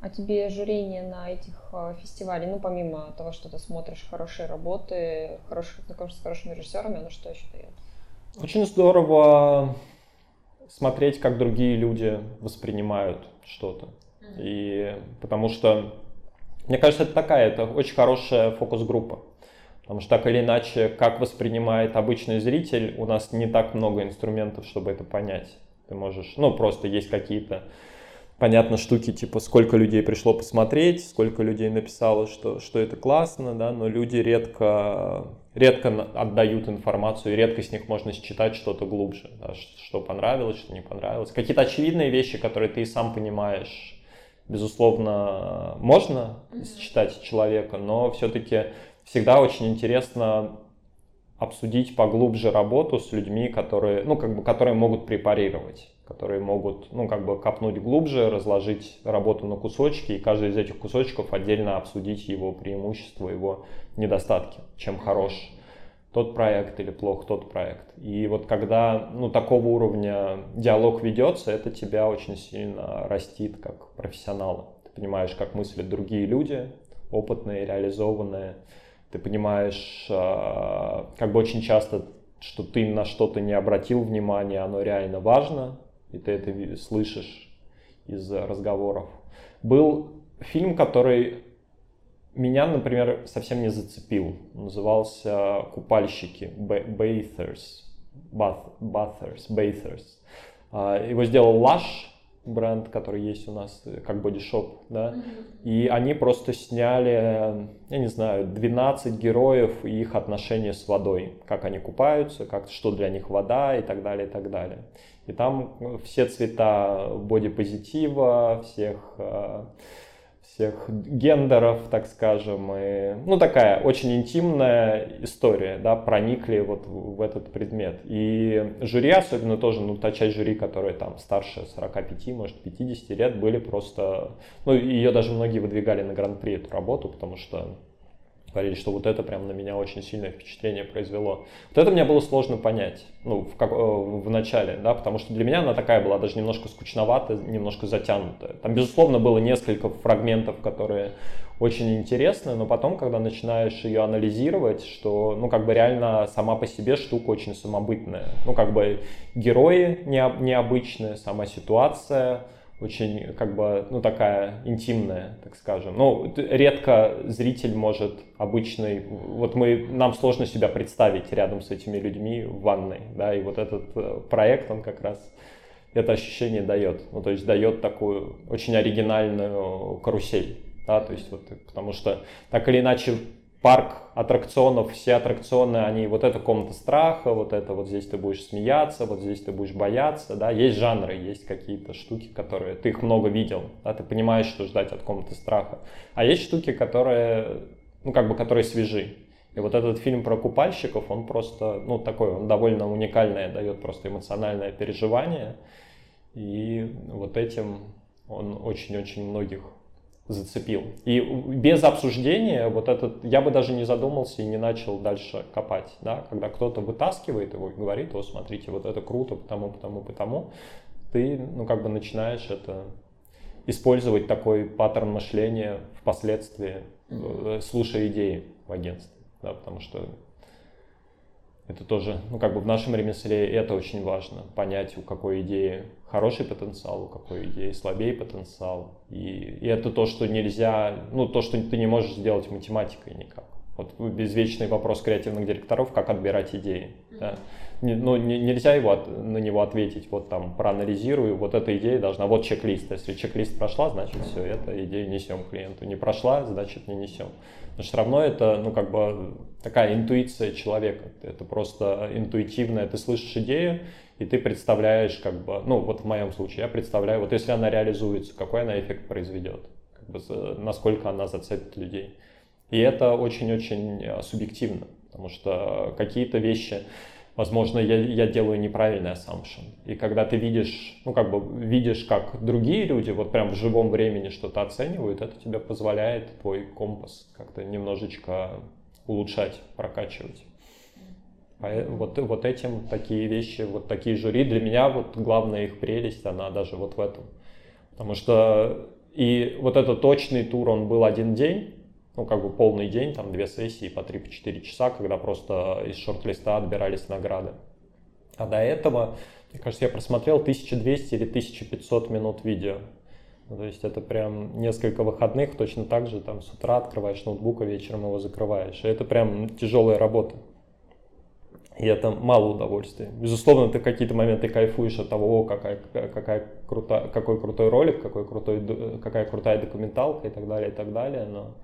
А тебе журение на этих а, фестивалях, ну, помимо того, что ты смотришь хорошие работы, хороших, знакомишься с хорошими режиссерами, оно что еще дает?
Очень здорово смотреть, как другие люди воспринимают что-то. Mm-hmm. И потому что, мне кажется, это такая, это очень хорошая фокус-группа. Потому что так или иначе, как воспринимает обычный зритель, у нас не так много инструментов, чтобы это понять. Ты можешь, ну, просто есть какие-то, понятно, штуки, типа, сколько людей пришло посмотреть, сколько людей написало, что, что это классно, да, но люди редко, редко отдают информацию, и редко с них можно считать что-то глубже, да, что понравилось, что не понравилось. Какие-то очевидные вещи, которые ты и сам понимаешь, безусловно, можно считать человека, но все-таки всегда очень интересно обсудить поглубже работу с людьми, которые, ну, как бы, которые могут препарировать. которые могут, ну, как бы копнуть глубже, разложить работу на кусочки, и каждый из этих кусочков отдельно обсудить его преимущества, его недостатки, чем хорош тот проект или плох тот проект. И вот когда, ну, такого уровня диалог ведется, это тебя очень сильно растит как профессионала. Ты понимаешь, как мыслят другие люди, опытные, реализованные. Ты понимаешь, а, как бы очень часто, что ты на что-то не обратил внимания, оно реально важно, и ты это слышишь из разговоров. Был фильм, который меня, например, совсем не зацепил. Назывался «Купальщики», «Bathers», «Bathers», «Bathers». Его сделал Lush, бренд, который есть у нас, э, как бодишоп, да, и они просто сняли, я не знаю, 12 героев и их отношения с водой, как они купаются, как, что для них вода и так далее, и так далее. И там все цвета бодипозитива, всех, э, всех гендеров, так скажем, и, ну, такая очень интимная история, да, проникли вот в этот предмет. И жюри, особенно тоже, ну, та часть жюри, которая там старше 45, может, 50 лет, были просто, ну, ее даже многие выдвигали на гран-при эту работу, потому что говорили, что вот это прям на меня очень сильное впечатление произвело. Вот это мне было сложно понять, ну, в, как, э, в начале, да, потому что для меня она такая была даже немножко скучноватая, немножко затянутая. Там, безусловно, было несколько фрагментов, которые очень интересны, но потом, когда начинаешь ее анализировать, что, ну, как бы реально сама по себе штука очень самобытная. Ну, как бы герои необычные, сама ситуация, очень как бы, ну, такая интимная, так скажем. Ну, редко зритель может обычный, вот мы, нам сложно себя представить рядом с этими людьми в ванной, да, и вот этот э, проект, он как раз это ощущение дает, ну, то есть дает такую очень оригинальную карусель, да, то есть вот, потому что так или иначе парк аттракционов, все аттракционы, они вот эта комната страха, вот это вот здесь ты будешь смеяться, вот здесь ты будешь бояться, да, есть жанры, есть какие-то штуки, которые ты их много видел, да, ты понимаешь, что ждать от комнаты страха, а есть штуки, которые, ну, как бы, которые свежи, и вот этот фильм про купальщиков, он просто, ну, такой, он довольно уникальное, дает просто эмоциональное переживание, и вот этим он очень-очень многих зацепил. И без обсуждения вот этот, я бы даже не задумался и не начал дальше копать, да, когда кто-то вытаскивает его и говорит, о, смотрите, вот это круто, потому, потому, потому, ты, ну, как бы начинаешь это использовать такой паттерн мышления впоследствии, э, слушая идеи в агентстве, да, потому что это тоже, ну, как бы в нашем ремесле это очень важно, понять, у какой идеи хороший потенциал, у какой идеи слабее потенциал. И, и это то, что нельзя, ну, то, что ты не можешь сделать математикой никак. Вот безвечный вопрос креативных директоров, как отбирать идеи. Да? Не, ну, не, нельзя его от, на него ответить, вот там проанализирую, вот эта идея должна, вот чек-лист. Если чек-лист прошла, значит все, эта идея несем клиенту. Не прошла, значит не несем. Но все равно это, ну, как бы такая интуиция человека. Это просто интуитивная. Ты слышишь идею, и ты представляешь, как бы, ну, вот в моем случае, я представляю, вот если она реализуется, какой она эффект произведет, как бы, насколько она зацепит людей. И это очень-очень э, субъективно, потому что какие-то вещи, возможно, я, я делаю неправильный assumption. И когда ты видишь, ну, как бы видишь, как другие люди вот прям в живом времени что-то оценивают, это тебе позволяет твой компас как-то немножечко улучшать, прокачивать. Вот, вот этим такие вещи, вот такие жюри, для меня вот главная их прелесть, она даже вот в этом. Потому что и вот этот точный тур, он был один день, ну, как бы полный день, там две сессии по 3-4 часа, когда просто из шорт-листа отбирались награды. А до этого, мне кажется, я просмотрел 1200 или 1500 минут видео. Ну, то есть это прям несколько выходных, точно так же, там с утра открываешь ноутбук, а вечером его закрываешь. И это прям тяжелая работа. И это мало удовольствия. Безусловно, ты какие-то моменты кайфуешь от того, какая, какая крута, какой крутой ролик, какой крутой, какая крутая документалка и так далее, и так далее. Но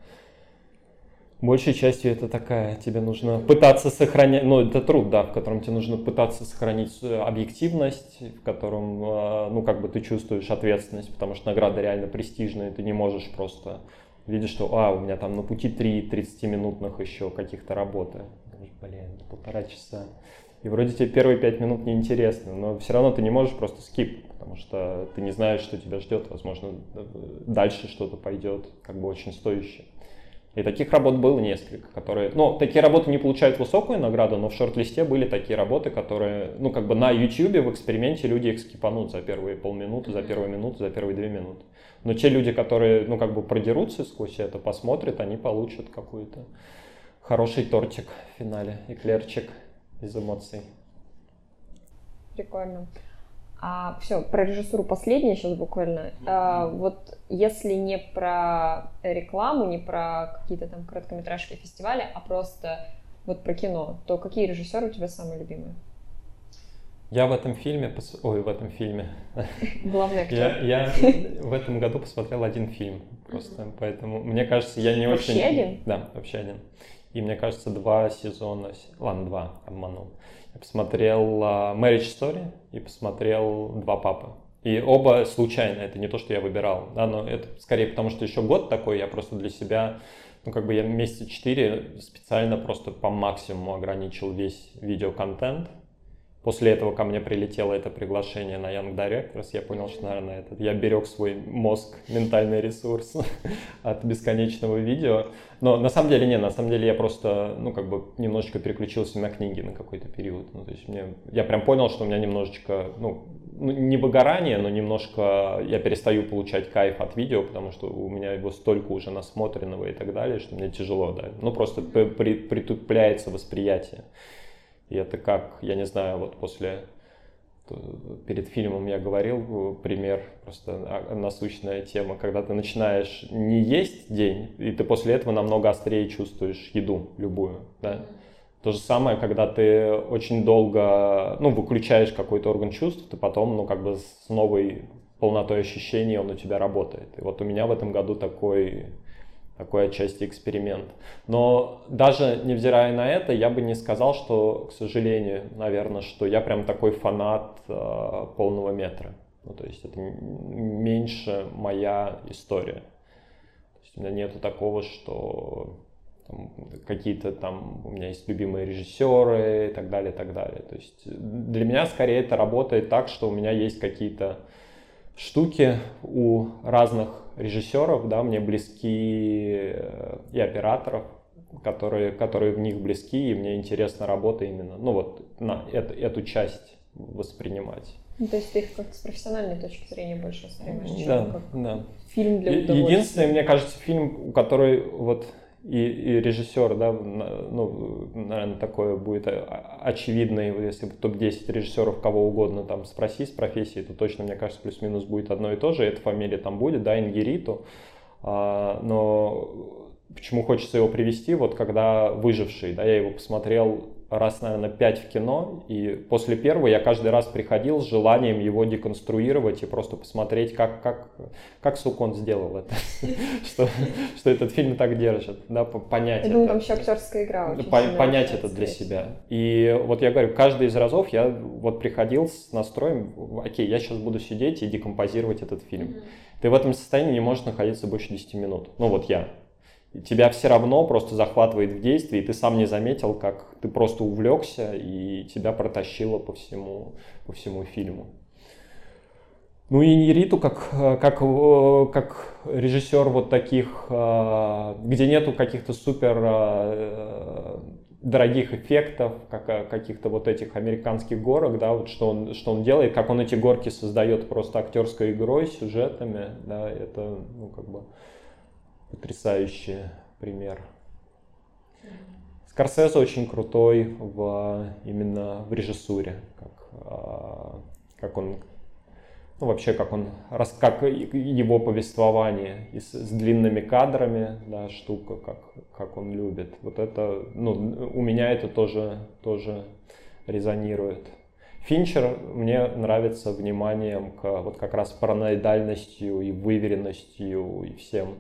большей частью это такая, тебе нужно пытаться сохранять, ну это труд, да, в котором тебе нужно пытаться сохранить э, объективность, в котором, э, ну как бы ты чувствуешь ответственность, потому что награда реально престижная, ты не можешь просто видишь, что, а, у меня там на пути три 30-минутных еще каких-то работы блин, полтора часа. И вроде тебе первые пять минут неинтересно, но все равно ты не можешь просто скип, потому что ты не знаешь, что тебя ждет. Возможно, дальше что-то пойдет, как бы очень стоящее. И таких работ было несколько, которые... Ну, такие работы не получают высокую награду, но в шорт-листе были такие работы, которые, ну, как бы на YouTube в эксперименте люди их скипанут за первые полминуты, за первую минуту, за первые две минуты. Но те люди, которые, ну, как бы продерутся сквозь это, посмотрят, они получат какой-то хороший тортик в финале, эклерчик из эмоций.
Прикольно. А, все, про режиссуру последнее сейчас буквально. А, вот если не про рекламу, не про какие-то там короткометражки фестиваля, а просто вот про кино, то какие режиссеры у тебя самые любимые?
Я в этом фильме, ой, в этом фильме.
Главный
актер. Я, я в этом году посмотрел один фильм просто, поэтому мне кажется, я не
вообще
очень...
Вообще один?
Да, вообще один. И мне кажется, два сезона, ладно, два, обманул. Я посмотрел uh, Marriage Story и посмотрел Два папы. И оба случайно, это не то, что я выбирал, да, но это скорее потому, что еще год такой, я просто для себя, ну как бы я месяца четыре специально просто по максимуму ограничил весь видеоконтент, После этого ко мне прилетело это приглашение на Young Directors. Я понял, что, наверное, это, я берег свой мозг, ментальный ресурс от бесконечного видео. Но на самом деле нет, на самом деле я просто, ну, как бы немножечко переключился на книги на какой-то период. Ну, то есть мне, я прям понял, что у меня немножечко, ну, ну, не выгорание, но немножко я перестаю получать кайф от видео, потому что у меня его столько уже насмотренного и так далее, что мне тяжело, да. Ну, просто при, притупляется восприятие. И это как, я не знаю, вот после перед фильмом я говорил пример, просто насущная тема, когда ты начинаешь не есть день, и ты после этого намного острее чувствуешь еду любую, да. То же самое, когда ты очень долго, ну, выключаешь какой-то орган чувств, ты потом, ну, как бы с новой полнотой ощущений он у тебя работает. И вот у меня в этом году такой такой отчасти эксперимент. Но даже невзирая на это, я бы не сказал, что, к сожалению, наверное, что я прям такой фанат э, полного метра. Ну, то есть это меньше моя история. То есть у меня нету такого, что какие-то там у меня есть любимые режиссеры и так далее, и так далее. То есть для меня скорее это работает так, что у меня есть какие-то штуки у разных режиссеров, да, мне близки э, и операторов, которые, которые в них близки, и мне интересна работа именно, ну вот, на эту, эту часть воспринимать.
Ну, то есть ты их как-то с профессиональной точки зрения больше воспринимаешь, чем
да,
как
да.
фильм для удовольствия.
Единственное, мне кажется, фильм, который вот и, и режиссер, да, ну, наверное, такое будет очевидно, если в топ-10 режиссеров кого угодно там спросить с профессии, то точно, мне кажется, плюс-минус будет одно и то же, эта фамилия там будет, да, Ингериту, а, но почему хочется его привести, вот когда «Выживший», да, я его посмотрел раз, наверное, пять в кино, и после первого я каждый раз приходил с желанием его деконструировать и просто посмотреть, как, как, как сука, он сделал это, что, что этот фильм так держит, да, понять
думаю, там еще актерская игра
Понять это для себя. И вот я говорю, каждый из разов я вот приходил с настроем, окей, я сейчас буду сидеть и декомпозировать этот фильм. Ты в этом состоянии не можешь находиться больше 10 минут. Ну вот я, тебя все равно просто захватывает в действии, и ты сам не заметил, как ты просто увлекся, и тебя протащило по всему, по всему фильму. Ну и Нериту как, как, как режиссер вот таких, а, где нету каких-то супер а, дорогих эффектов, как, каких-то вот этих американских горок, да, вот что он, что он делает, как он эти горки создает просто актерской игрой, сюжетами, да, это, ну, как бы, потрясающий пример. Скорсезе очень крутой в, именно в режиссуре, как, а, как он, ну вообще как он, как его повествование и с, с длинными кадрами, да, штука, как, как он любит. Вот это, ну, у меня это тоже, тоже резонирует. Финчер мне нравится вниманием к вот как раз параноидальностью и выверенностью и всем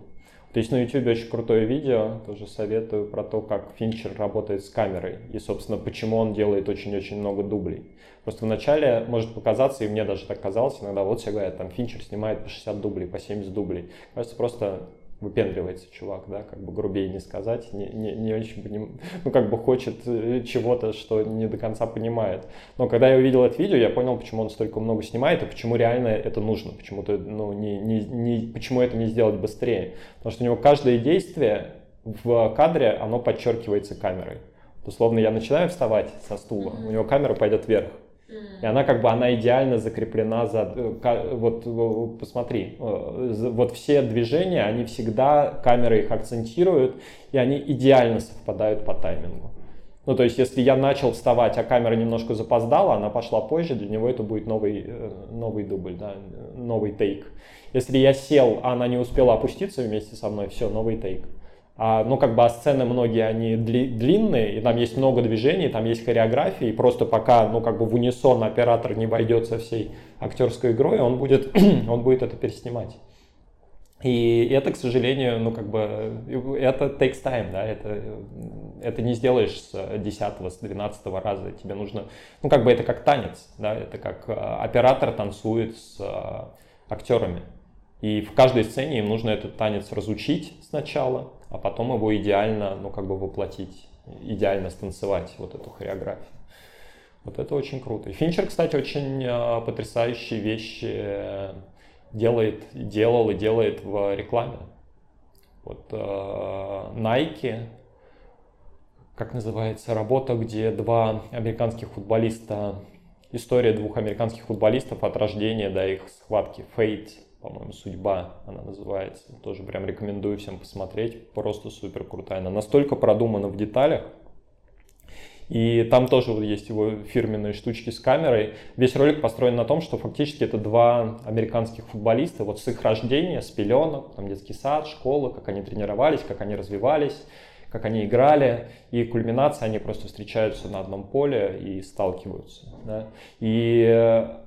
то есть на YouTube очень крутое видео, тоже советую про то, как Финчер работает с камерой и, собственно, почему он делает очень-очень много дублей. Просто вначале может показаться, и мне даже так казалось иногда, вот все говорят, там Финчер снимает по 60 дублей, по 70 дублей. Кажется, просто выпендривается чувак, да, как бы грубее не сказать, не, не, не очень поним... ну, как бы хочет э, чего-то, что не до конца понимает. Но когда я увидел это видео, я понял, почему он столько много снимает и почему реально это нужно, почему-то, ну, не, не, не, почему это не сделать быстрее. Потому что у него каждое действие в кадре, оно подчеркивается камерой. Условно, я начинаю вставать со стула, у него камера пойдет вверх. И она как бы, она идеально закреплена за, э, вот посмотри, э, вот все движения, они всегда, камеры их акцентируют, и они идеально совпадают по таймингу. Ну, то есть, если я начал вставать, а камера немножко запоздала, она пошла позже, для него это будет новый, э, новый дубль, да, новый тейк. Если я сел, а она не успела опуститься вместе со мной, все, новый тейк. А, ну, как бы, а сцены многие, они дли, длинные, и там есть много движений, там есть хореография, и просто пока, ну, как бы в унисон оператор не войдет со всей актерской игрой, он будет, он будет это переснимать. И это, к сожалению, ну, как бы, это takes time, да, это, это не сделаешь с 10 с 12 раза, тебе нужно, ну, как бы, это как танец, да, это как а, оператор танцует с а, актерами. И в каждой сцене им нужно этот танец разучить сначала, а потом его идеально, ну, как бы воплотить, идеально станцевать вот эту хореографию. Вот это очень круто. И Финчер, кстати, очень э, потрясающие вещи делает, делал и делает в рекламе. Вот э, Nike, как называется, работа, где два американских футболиста, история двух американских футболистов от рождения до их схватки, Fate, по-моему, «Судьба» она называется. Тоже прям рекомендую всем посмотреть. Просто супер крутая. Она настолько продумана в деталях. И там тоже вот есть его фирменные штучки с камерой. Весь ролик построен на том, что фактически это два американских футболиста, вот с их рождения, с пеленок, там детский сад, школа, как они тренировались, как они развивались, как они играли. И кульминация, они просто встречаются на одном поле и сталкиваются. Да? И э,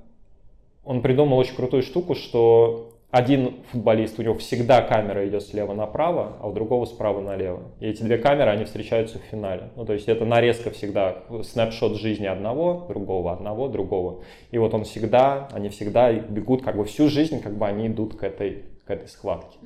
он придумал очень крутую штуку, что один футболист, у него всегда камера идет слева направо, а у другого справа налево. И эти две камеры, они встречаются в финале. Ну, то есть это нарезка всегда, снапшот жизни одного, другого, одного, другого. И вот он всегда, они всегда бегут, как бы всю жизнь, как бы они идут к этой, к этой схватке.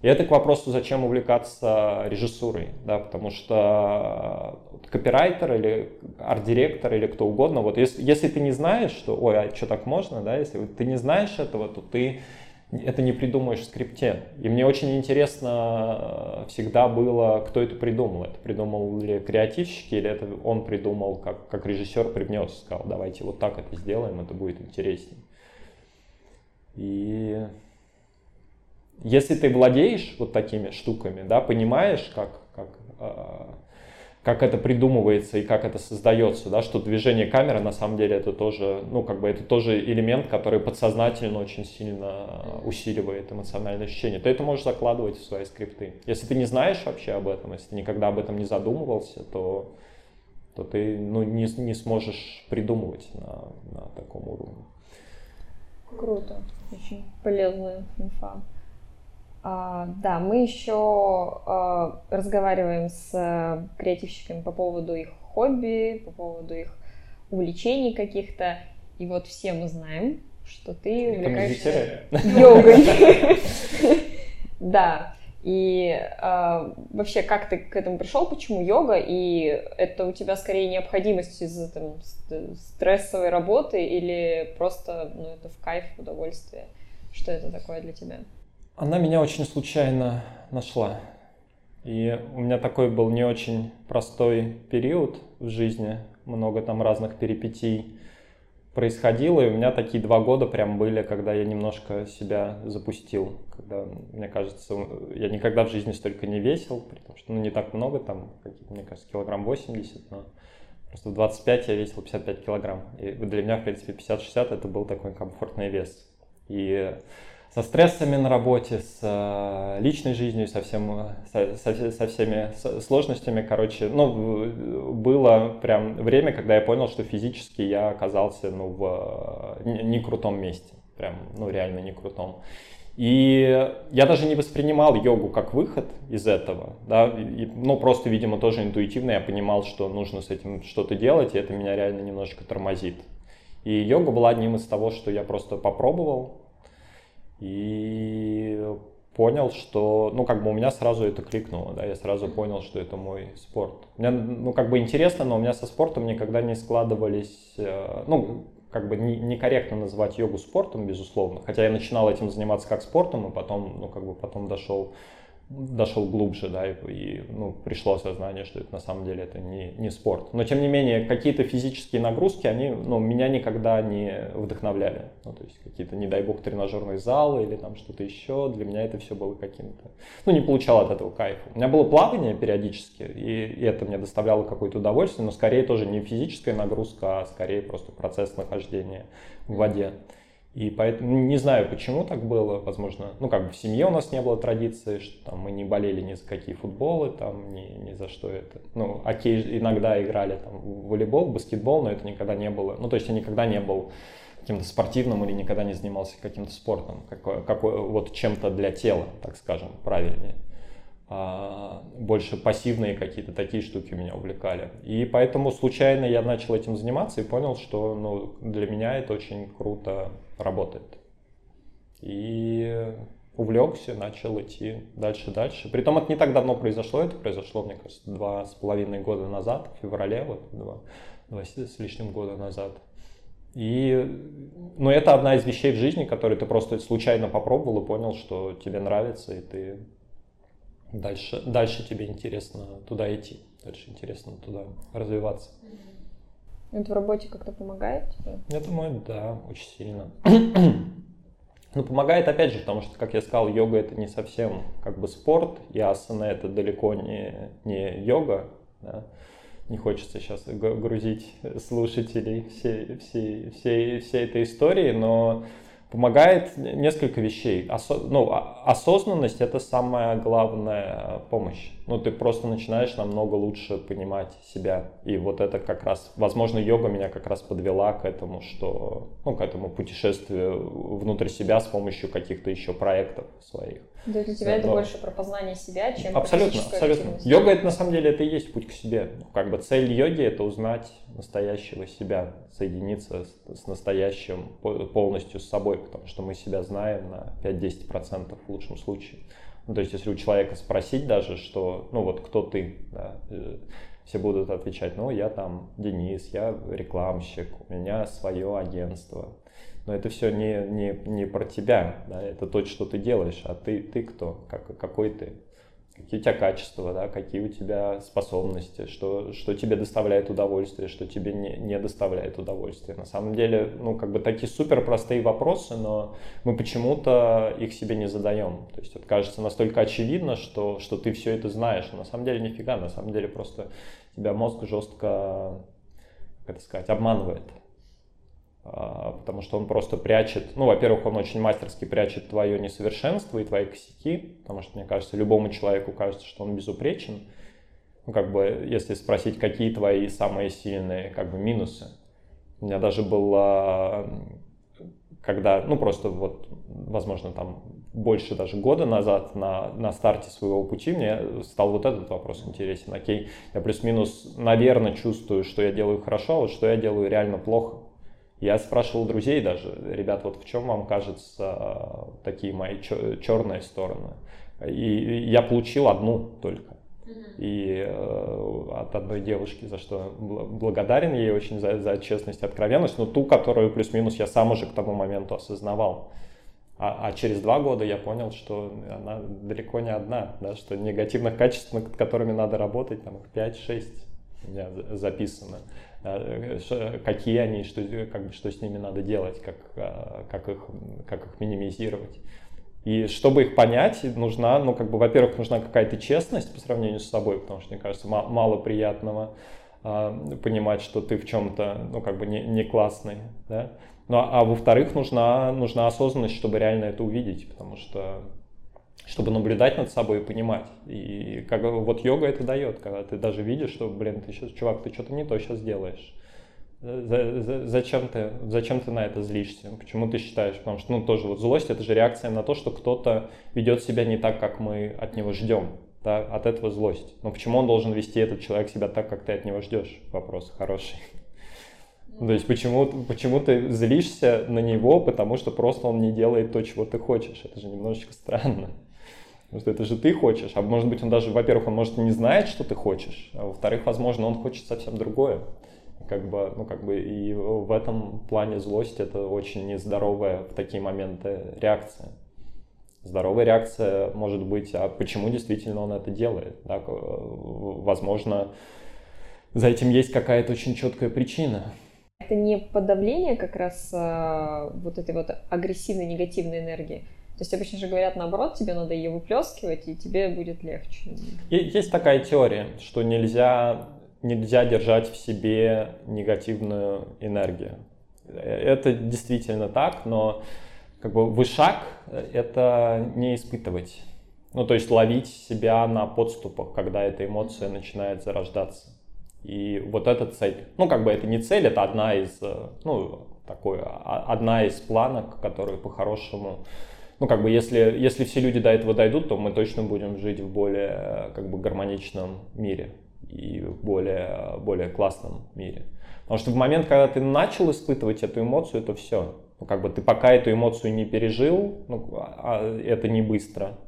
И это к вопросу, зачем увлекаться режиссурой, да, потому что копирайтер или арт-директор или кто угодно, вот если, если ты не знаешь, что, ой, а что так можно, да, если ты не знаешь этого, то ты это не придумаешь в скрипте. И мне очень интересно всегда было, кто это придумал. Это придумал ли креативщики, или это он придумал, как, как режиссер привнес, сказал, давайте вот так это сделаем, это будет интереснее. И если ты владеешь вот такими штуками, да, понимаешь, как, как, а, как это придумывается и как это создается, да, что движение камеры на самом деле это тоже, ну, как бы это тоже элемент, который подсознательно очень сильно усиливает эмоциональное ощущение. Ты это можешь закладывать в свои скрипты. Если ты не знаешь вообще об этом, если ты никогда об этом не задумывался, то, то ты ну, не, не сможешь придумывать на, на таком уровне.
Круто, очень полезная инфа. А, да, мы еще а, разговариваем с а, креативщиками по поводу их хобби, по поводу их увлечений каких-то. И вот все мы знаем, что ты увлекаешься йогой. Да. И э, вообще, как ты к этому пришел, почему йога, и это у тебя скорее необходимость из там, стрессовой работы или просто ну, это в кайф, удовольствие? Что это такое для тебя?
Она меня очень случайно нашла. И у меня такой был не очень простой период в жизни. Много там разных перипетий происходило. И у меня такие два года прям были, когда я немножко себя запустил. Когда, мне кажется, я никогда в жизни столько не весил, потому что ну, не так много, там, мне кажется, килограмм 80, но просто в 25 я весил 55 килограмм. И для меня, в принципе, 50-60 это был такой комфортный вес. И со стрессами на работе, с э, личной жизнью, со, всем, со, со, со всеми сложностями. Короче, ну, было прям время, когда я понял, что физически я оказался ну, в не, не крутом месте. Прям, ну, реально не крутом. И я даже не воспринимал йогу как выход из этого, да, и, ну, просто, видимо, тоже интуитивно я понимал, что нужно с этим что-то делать, и это меня реально немножко тормозит. И йога была одним из того, что я просто попробовал, и понял, что, ну, как бы у меня сразу это кликнуло, да, я сразу понял, что это мой спорт. Мне, ну, как бы интересно, но у меня со спортом никогда не складывались, э, ну, как бы не, некорректно называть йогу спортом, безусловно, хотя я начинал этим заниматься как спортом, и потом, ну, как бы потом дошел дошел глубже, да, и, и ну, пришло осознание, что это на самом деле это не, не спорт. Но тем не менее, какие-то физические нагрузки, они ну, меня никогда не вдохновляли. Ну, то есть какие-то, не дай бог, тренажерные залы или там что-то еще. Для меня это все было каким-то... Ну, не получал от этого кайфа. У меня было плавание периодически, и это мне доставляло какое-то удовольствие, но скорее тоже не физическая нагрузка, а скорее просто процесс нахождения в воде. И поэтому не знаю, почему так было. Возможно, ну как бы в семье у нас не было традиции, что там мы не болели ни за какие футболы, там ни, ни за что это. Ну, окей, иногда играли там в волейбол, в баскетбол, но это никогда не было. Ну, то есть я никогда не был каким-то спортивным или никогда не занимался каким-то спортом, какой, какой, вот чем-то для тела, так скажем, правильнее. А, больше пассивные какие-то такие штуки меня увлекали. И поэтому случайно я начал этим заниматься и понял, что ну, для меня это очень круто работает. И увлекся, начал идти дальше, дальше. Притом это не так давно произошло, это произошло, мне кажется, два с половиной года назад, в феврале, вот два, два с лишним года назад. И, ну, это одна из вещей в жизни, которые ты просто случайно попробовал и понял, что тебе нравится, и ты дальше, дальше тебе интересно туда идти, дальше интересно туда развиваться.
Это в работе как-то помогает
тебе? Я думаю, да, очень сильно. Ну, помогает, опять же, потому что, как я сказал, йога это не совсем как бы спорт, и асана это далеко не, не йога. Да? Не хочется сейчас грузить слушателей всей, всей, всей, всей этой истории, но помогает несколько вещей. Осо, ну, осознанность это самая главная помощь. Ну, ты просто начинаешь намного лучше понимать себя. И вот это как раз, возможно, йога меня как раз подвела к этому, что, ну, к этому путешествию внутрь себя с помощью каких-то еще проектов своих.
Да, для тебя Но... это больше про познание себя, чем
Абсолютно, абсолютно. Активность. Йога это на самом деле это и есть путь к себе. Как бы цель йоги это узнать настоящего себя, соединиться с, с настоящим полностью с собой, потому что мы себя знаем на 5-10% в лучшем случае. Ну, то есть, если у человека спросить даже, что, ну вот, кто ты, да, э, все будут отвечать, ну, я там Денис, я рекламщик, у меня свое агентство. Но это все не, не, не про тебя, да, это то, что ты делаешь, а ты, ты кто, как, какой ты какие у тебя качества, да, какие у тебя способности, что, что тебе доставляет удовольствие, что тебе не, не доставляет удовольствия. На самом деле, ну, как бы такие супер простые вопросы, но мы почему-то их себе не задаем. То есть это кажется настолько очевидно, что, что ты все это знаешь, на самом деле нифига, на самом деле просто тебя мозг жестко, как это сказать, обманывает. А, потому что он просто прячет, ну, во-первых, он очень мастерски прячет твое несовершенство и твои косяки, потому что, мне кажется, любому человеку кажется, что он безупречен. Ну, как бы, если спросить, какие твои самые сильные, как бы, минусы. У меня даже было, когда, ну, просто вот, возможно, там больше даже года назад на, на старте своего пути мне стал вот этот вопрос интересен. Окей, я плюс-минус, наверное, чувствую, что я делаю хорошо, а вот что я делаю реально плохо. Я спрашивал друзей даже, ребят, вот в чем вам кажется такие мои черные стороны? И я получил одну только. И э, от одной девушки, за что благодарен ей очень за, за честность и откровенность, но ту, которую плюс-минус я сам уже к тому моменту осознавал. А, а через два года я понял, что она далеко не одна, да, что негативных качеств, над которыми надо работать, там их 5-6 у меня записано. Э, какие они, что, как бы, что с ними надо делать, как, э, как, их, как их минимизировать. И чтобы их понять, нужна, ну, как бы, во-первых, нужна какая-то честность по сравнению с собой, потому что, мне кажется, мало приятного э, понимать, что ты в чем-то, ну, как бы, не, не классный, да. Ну, а, а во-вторых, нужна, нужна осознанность, чтобы реально это увидеть, потому что чтобы наблюдать над собой и понимать. И как вот йога это дает, когда ты даже видишь, что, блин, ты сейчас, чувак, ты что-то не то сейчас делаешь. За, за, зачем, ты, зачем ты на это злишься? Почему ты считаешь? Потому что, ну, тоже вот злость — это же реакция на то, что кто-то ведет себя не так, как мы от него ждем. Да? От этого злость. Но почему он должен вести этот человек себя так, как ты от него ждешь? Вопрос хороший. То есть почему, почему ты злишься на него, потому что просто он не делает то, чего ты хочешь? Это же немножечко странно. Потому что это же ты хочешь. А может быть, он даже, во-первых, он может не знает, что ты хочешь, а во-вторых, возможно, он хочет совсем другое. Как бы, ну, как бы и в этом плане злость это очень нездоровая в такие моменты реакция. Здоровая реакция может быть, а почему действительно он это делает? Да? Возможно, за этим есть какая-то очень четкая причина.
Это не подавление как раз а, вот этой вот агрессивной негативной энергии, то есть обычно же говорят наоборот, тебе надо ее выплескивать, и тебе будет легче.
Есть такая теория, что нельзя, нельзя держать в себе негативную энергию. Это действительно так, но как бы вышаг — это не испытывать. Ну, то есть ловить себя на подступах, когда эта эмоция начинает зарождаться. И вот эта цель. Ну, как бы это не цель, это одна из, ну, такой, а, одна из планок, которые по-хорошему ну, как бы, если, если все люди до этого дойдут, то мы точно будем жить в более, как бы, гармоничном мире и в более, более классном мире. Потому что в момент, когда ты начал испытывать эту эмоцию, то все. Ну, как бы ты пока эту эмоцию не пережил, ну, а это не быстро,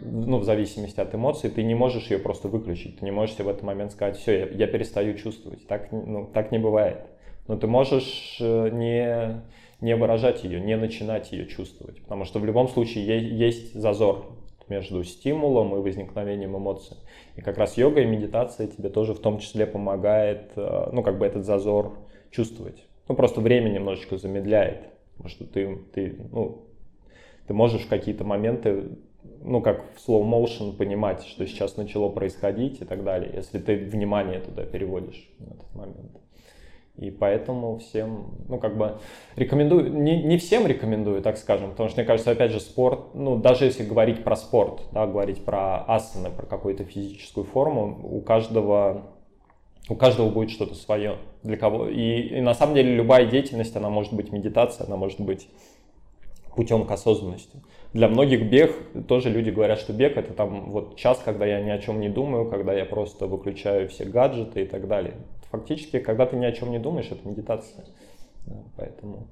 ну, в зависимости от эмоций, ты не можешь ее просто выключить. Ты не можешь себе в этот момент сказать, все, я, я перестаю чувствовать. Так, ну, так не бывает. Но ты можешь э, не не выражать ее, не начинать ее чувствовать. Потому что в любом случае есть зазор между стимулом и возникновением эмоций. И как раз йога и медитация тебе тоже в том числе помогает, э, ну, как бы этот зазор чувствовать. Ну, просто время немножечко замедляет. Потому что ты, ты, ну, ты можешь в какие-то моменты, ну, как в slow motion понимать, что сейчас начало происходить и так далее, если ты внимание туда переводишь в этот момент. И поэтому всем, ну, как бы, рекомендую, не, не всем рекомендую, так скажем, потому что, мне кажется, опять же, спорт, ну, даже если говорить про спорт, да, говорить про асаны, про какую-то физическую форму, у каждого, у каждого будет что-то свое для кого. И, и на самом деле любая деятельность, она может быть медитация, она может быть путем к осознанности. Для многих бег, тоже люди говорят, что бег это там вот час, когда я ни о чем не думаю, когда я просто выключаю все гаджеты и так далее фактически, когда ты ни о чем не думаешь, это медитация. Да, поэтому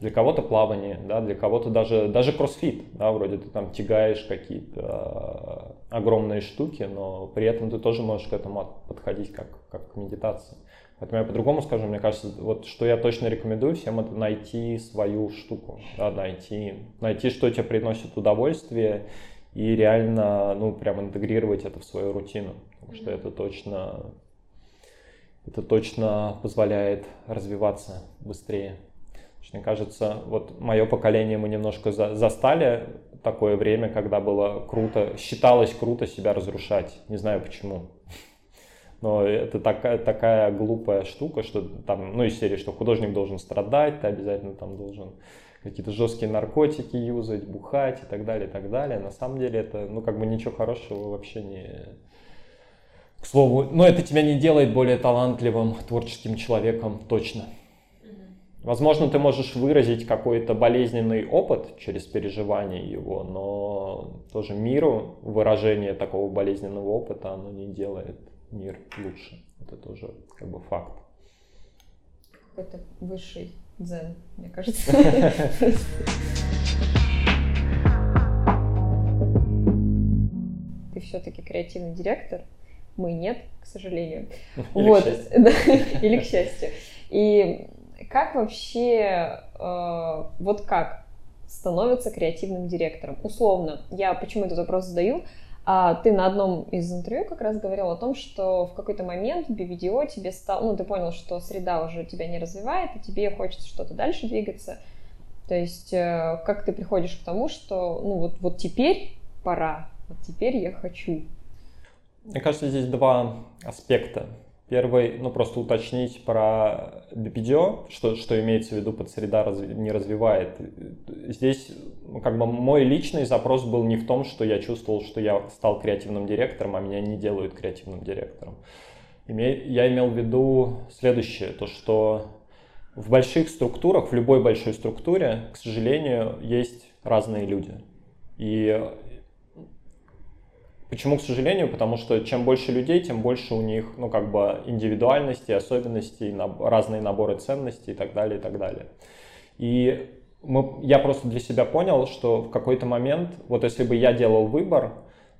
для кого-то плавание, да, для кого-то даже, даже кроссфит, да, вроде ты там тягаешь какие-то э, огромные штуки, но при этом ты тоже можешь к этому подходить как, как к медитации. Поэтому я по-другому скажу, мне кажется, вот что я точно рекомендую всем, это найти свою штуку, да, найти, найти, что тебе приносит удовольствие, и реально, ну, прям интегрировать это в свою рутину, потому что это точно это точно позволяет развиваться быстрее. Мне кажется, вот мое поколение мы немножко за, застали такое время, когда было круто, считалось круто себя разрушать. Не знаю почему. Но это такая, такая глупая штука, что там, ну, из серии, что художник должен страдать, ты обязательно там должен какие-то жесткие наркотики юзать, бухать и так далее, и так далее. На самом деле это, ну, как бы ничего хорошего вообще не, к слову, но это тебя не делает более талантливым творческим человеком точно. Возможно, ты можешь выразить какой-то болезненный опыт через переживание его, но тоже миру выражение такого болезненного опыта, оно не делает мир лучше. Это тоже как бы факт.
Какой-то высший дзен, мне кажется. Ты все-таки креативный директор, мы нет, к сожалению.
Или вот, к счастью.
или к счастью. И как вообще, э, вот как становится креативным директором? Условно, я почему этот вопрос задаю? А ты на одном из интервью как раз говорил о том, что в какой-то момент в BVDO тебе стал, ну, ты понял, что среда уже тебя не развивает, и тебе хочется что-то дальше двигаться. То есть, э, как ты приходишь к тому, что, ну, вот, вот теперь пора, вот теперь я хочу
мне кажется, здесь два аспекта. Первый, ну просто уточнить про BPDO, что, что имеется в виду под среда разви, не развивает. Здесь ну, как бы мой личный запрос был не в том, что я чувствовал, что я стал креативным директором, а меня не делают креативным директором. Я имел в виду следующее, то что в больших структурах, в любой большой структуре, к сожалению, есть разные люди. И Почему, к сожалению? Потому что чем больше людей, тем больше у них, ну, как бы индивидуальности, особенностей, наб- разные наборы ценностей и так далее, и так далее. И мы, я просто для себя понял, что в какой-то момент, вот если бы я делал выбор,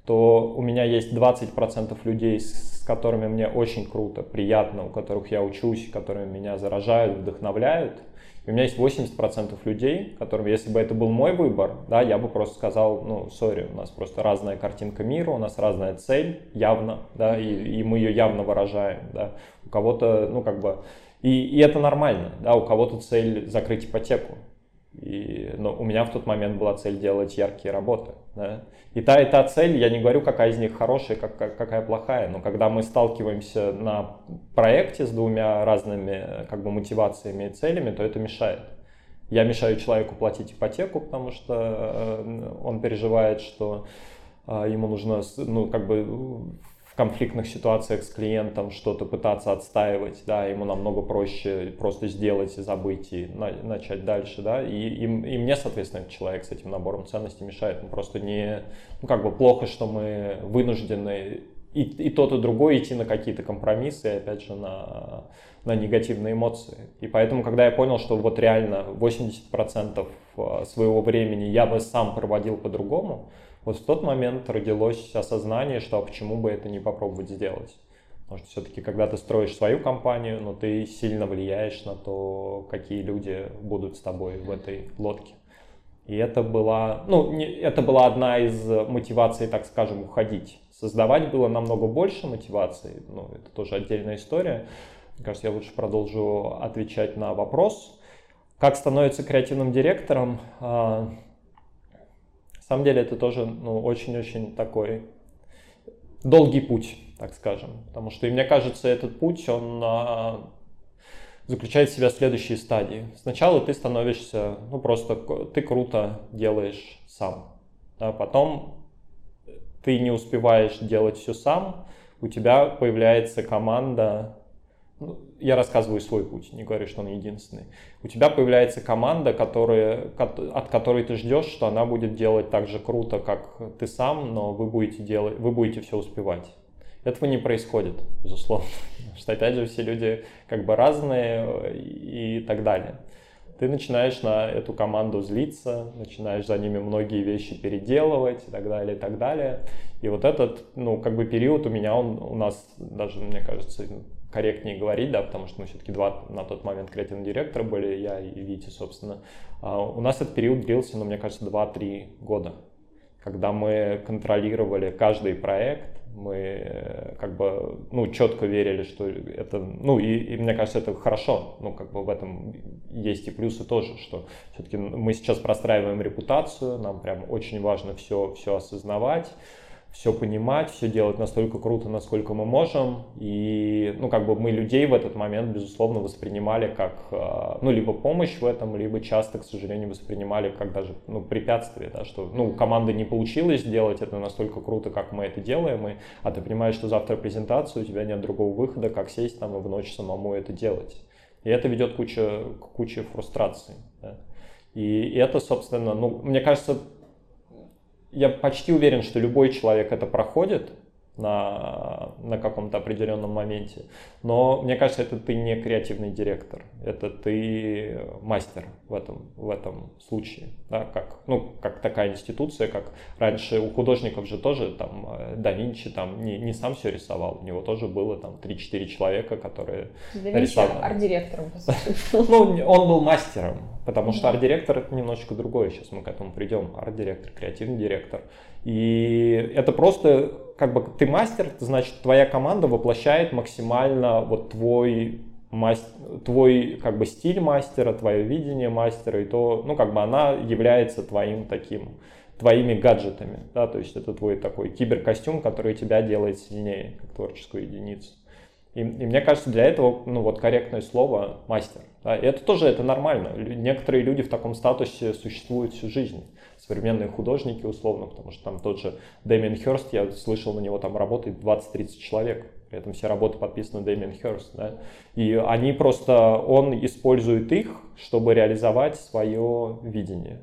то у меня есть 20% людей, с которыми мне очень круто, приятно, у которых я учусь, которые меня заражают, вдохновляют. И у меня есть 80% людей, которым, если бы это был мой выбор, да, я бы просто сказал, ну, сори, у нас просто разная картинка мира, у нас разная цель, явно, да, и, и мы ее явно выражаем, да. У кого-то, ну, как бы, и, и это нормально, да, у кого-то цель закрыть ипотеку, и, но у меня в тот момент была цель делать яркие работы. Да? И та, и та цель, я не говорю, какая из них хорошая, как, какая плохая, но когда мы сталкиваемся на проекте с двумя разными как бы, мотивациями и целями, то это мешает. Я мешаю человеку платить ипотеку, потому что э, он переживает, что э, ему нужно ну, как бы конфликтных ситуациях с клиентом что-то пытаться отстаивать, да, ему намного проще просто сделать и забыть и на, начать дальше, да, и, и, и мне, соответственно, этот человек с этим набором ценностей мешает, ну, просто не, ну, как бы плохо, что мы вынуждены и, и тот, и другой идти на какие-то компромиссы, и опять же, на, на негативные эмоции. И поэтому, когда я понял, что вот реально 80% э, своего времени я бы сам проводил по-другому, вот в тот момент родилось осознание, что а почему бы это не попробовать сделать. Потому что все-таки, когда ты строишь свою компанию, но ты сильно влияешь на то, какие люди будут с тобой в этой лодке. И это была, ну, не, это была одна из мотиваций, так скажем, уходить. Создавать было намного больше мотиваций, ну, это тоже отдельная история. Мне кажется, я лучше продолжу отвечать на вопрос. Как становиться креативным директором? Самом деле это тоже ну, очень-очень такой долгий путь, так скажем. Потому что, и мне кажется, этот путь, он а, заключает в себя следующие стадии. Сначала ты становишься, ну просто ты круто делаешь сам. А потом ты не успеваешь делать все сам, у тебя появляется команда я рассказываю свой путь, не говорю, что он единственный. У тебя появляется команда, которая, от которой ты ждешь, что она будет делать так же круто, как ты сам, но вы будете, делать, вы будете все успевать. Этого не происходит, безусловно. Потому что, опять же, все люди как бы разные и так далее. Ты начинаешь на эту команду злиться, начинаешь за ними многие вещи переделывать и так далее, и так далее. И вот этот, ну, как бы период у меня, он у нас даже, мне кажется, корректнее говорить, да, потому что мы все-таки два на тот момент креативных директора были, я и Витя, собственно. А у нас этот период длился, ну, мне кажется, 2-3 года, когда мы контролировали каждый проект, мы э, как бы, ну, четко верили, что это, ну, и, и мне кажется, это хорошо, ну, как бы в этом есть и плюсы тоже, что все-таки мы сейчас простраиваем репутацию, нам прям очень важно все, все осознавать, все понимать, все делать настолько круто, насколько мы можем. И, ну, как бы мы людей в этот момент, безусловно, воспринимали как, а, ну, либо помощь в этом, либо часто, к сожалению, воспринимали как даже, ну, препятствие, да, что, ну, у команды не получилось сделать это настолько круто, как мы это делаем, и, а ты понимаешь, что завтра презентация, у тебя нет другого выхода, как сесть там и в ночь самому это делать. И это ведет куча, к куче фрустраций. Да. И это, собственно, ну, мне кажется, я почти уверен, что любой человек это проходит на, на каком-то определенном моменте. Но мне кажется, это ты не креативный директор, это ты мастер в этом, в этом случае. Да, как, ну, как такая институция, как раньше у художников же тоже там э, да Винчи там не, не сам все рисовал, у него тоже было там 3-4 человека, которые
да рисовали. арт-директором.
Ну, он был мастером, Потому что арт-директор это немножечко другое, сейчас мы к этому придем. Арт-директор, креативный директор. И это просто, как бы, ты мастер, значит, твоя команда воплощает максимально вот твой мастер, твой как бы стиль мастера, твое видение мастера, и то, ну, как бы она является твоим таким, твоими гаджетами, да, то есть это твой такой киберкостюм, который тебя делает сильнее, как творческую единицу. И, и мне кажется, для этого, ну вот корректное слово мастер. Да, и это тоже это нормально. Некоторые люди в таком статусе существуют всю жизнь. Современные художники, условно, потому что там тот же Дэмиан Херст, я слышал, на него там работает 20-30 человек. При этом все работы подписаны Дэмиан Херст. Да? И они просто, он использует их, чтобы реализовать свое видение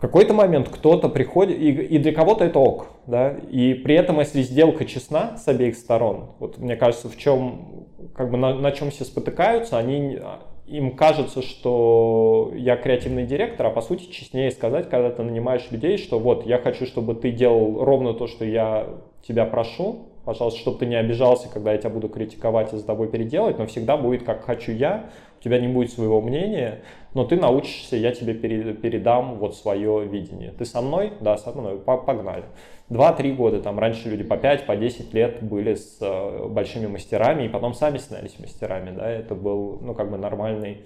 в какой-то момент кто-то приходит, и, и для кого-то это ок, да, и при этом, если сделка честна с обеих сторон, вот мне кажется, в чем, как бы на, на чем все спотыкаются, они им кажется, что я креативный директор, а по сути честнее сказать, когда ты нанимаешь людей, что вот я хочу, чтобы ты делал ровно то, что я тебя прошу, пожалуйста, чтобы ты не обижался, когда я тебя буду критиковать и за тобой переделать, но всегда будет как хочу я, у тебя не будет своего мнения, но ты научишься, я тебе передам вот свое видение. Ты со мной? Да, со мной. Погнали. Два-три года, там раньше люди по 5, по 10 лет были с э, большими мастерами, и потом сами становились мастерами, да, это был, ну, как бы нормальный,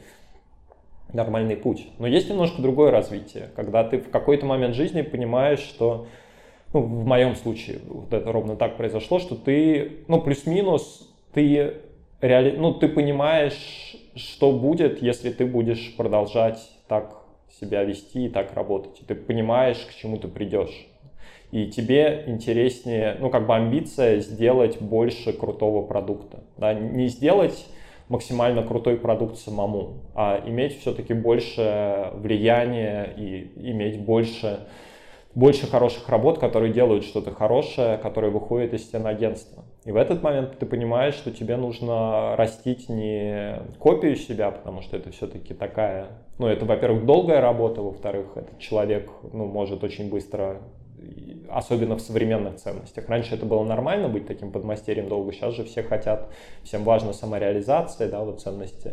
нормальный путь. Но есть немножко другое развитие, когда ты в какой-то момент жизни понимаешь, что, ну, в моем случае вот это ровно так произошло, что ты, ну, плюс-минус, ты реали... ну, ты понимаешь, что будет, если ты будешь продолжать так себя вести и так работать. Ты понимаешь, к чему ты придешь и тебе интереснее, ну, как бы амбиция сделать больше крутого продукта. Да? Не сделать максимально крутой продукт самому, а иметь все-таки больше влияния и иметь больше, больше хороших работ, которые делают что-то хорошее, которые выходят из стен агентства. И в этот момент ты понимаешь, что тебе нужно растить не копию себя, потому что это все-таки такая, ну, это, во-первых, долгая работа, во-вторых, этот человек, ну, может очень быстро особенно в современных ценностях. Раньше это было нормально быть таким подмастерьем долго, сейчас же все хотят, всем важна самореализация, да, вот ценности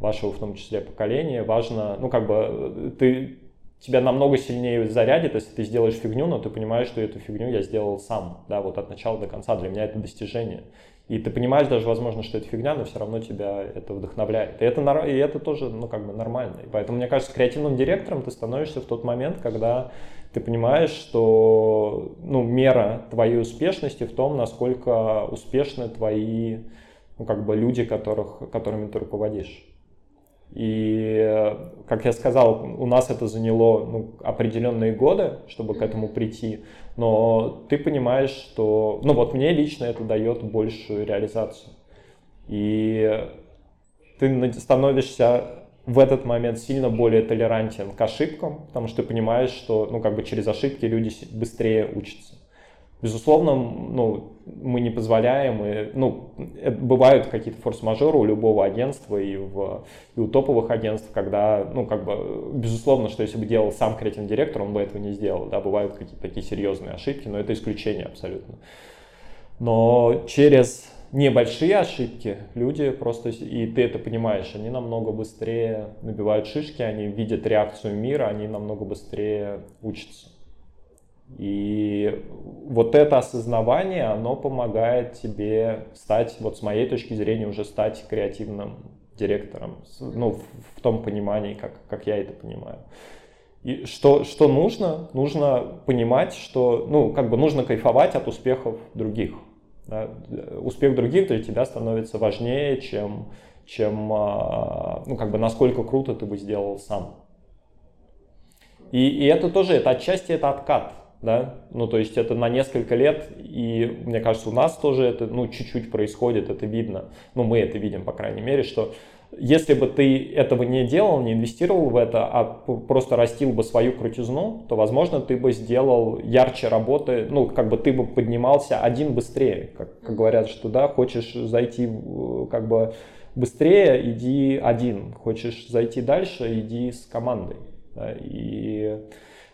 вашего в том числе поколения, важно, ну как бы ты тебя намного сильнее зарядит, если ты сделаешь фигню, но ты понимаешь, что эту фигню я сделал сам, да, вот от начала до конца, для меня это достижение. И ты понимаешь даже, возможно, что это фигня, но все равно тебя это вдохновляет. И это, и это тоже, ну, как бы нормально. И поэтому, мне кажется, креативным директором ты становишься в тот момент, когда ты понимаешь, что ну, мера твоей успешности в том, насколько успешны твои ну, как бы люди, которых, которыми ты руководишь. И, как я сказал, у нас это заняло ну, определенные годы, чтобы к этому прийти. Но ты понимаешь, что... Ну вот мне лично это дает большую реализацию. И ты становишься в этот момент сильно более толерантен к ошибкам, потому что ты понимаешь, что ну, как бы через ошибки люди быстрее учатся. Безусловно, ну, мы не позволяем, и, ну, бывают какие-то форс-мажоры у любого агентства и, в, и у топовых агентств, когда, ну, как бы, безусловно, что если бы делал сам креативный директор, он бы этого не сделал, да, бывают какие-то такие серьезные ошибки, но это исключение абсолютно. Но через небольшие ошибки, люди просто, и ты это понимаешь, они намного быстрее набивают шишки, они видят реакцию мира, они намного быстрее учатся. И вот это осознавание, оно помогает тебе стать, вот с моей точки зрения, уже стать креативным директором, ну, в, в том понимании, как, как я это понимаю. И что, что нужно? Нужно понимать, что, ну, как бы нужно кайфовать от успехов других. Да? Успех других для тебя становится важнее, чем, чем а, ну, как бы насколько круто ты бы сделал сам. И, и это тоже, это отчасти это откат, да, ну то есть это на несколько лет, и мне кажется, у нас тоже это, ну, чуть-чуть происходит, это видно, ну, мы это видим, по крайней мере, что если бы ты этого не делал, не инвестировал в это, а просто растил бы свою крутизну, то, возможно, ты бы сделал ярче работы, ну, как бы ты бы поднимался один быстрее. Как, как говорят, что, да, хочешь зайти как бы быстрее, иди один. Хочешь зайти дальше, иди с командой. Да, и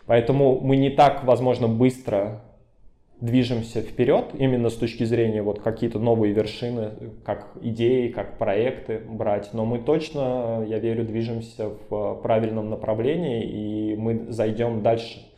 поэтому мы не так, возможно, быстро движемся вперед именно с точки зрения вот какие-то новые вершины, как идеи, как проекты брать. Но мы точно, я верю, движемся в правильном направлении и мы зайдем дальше.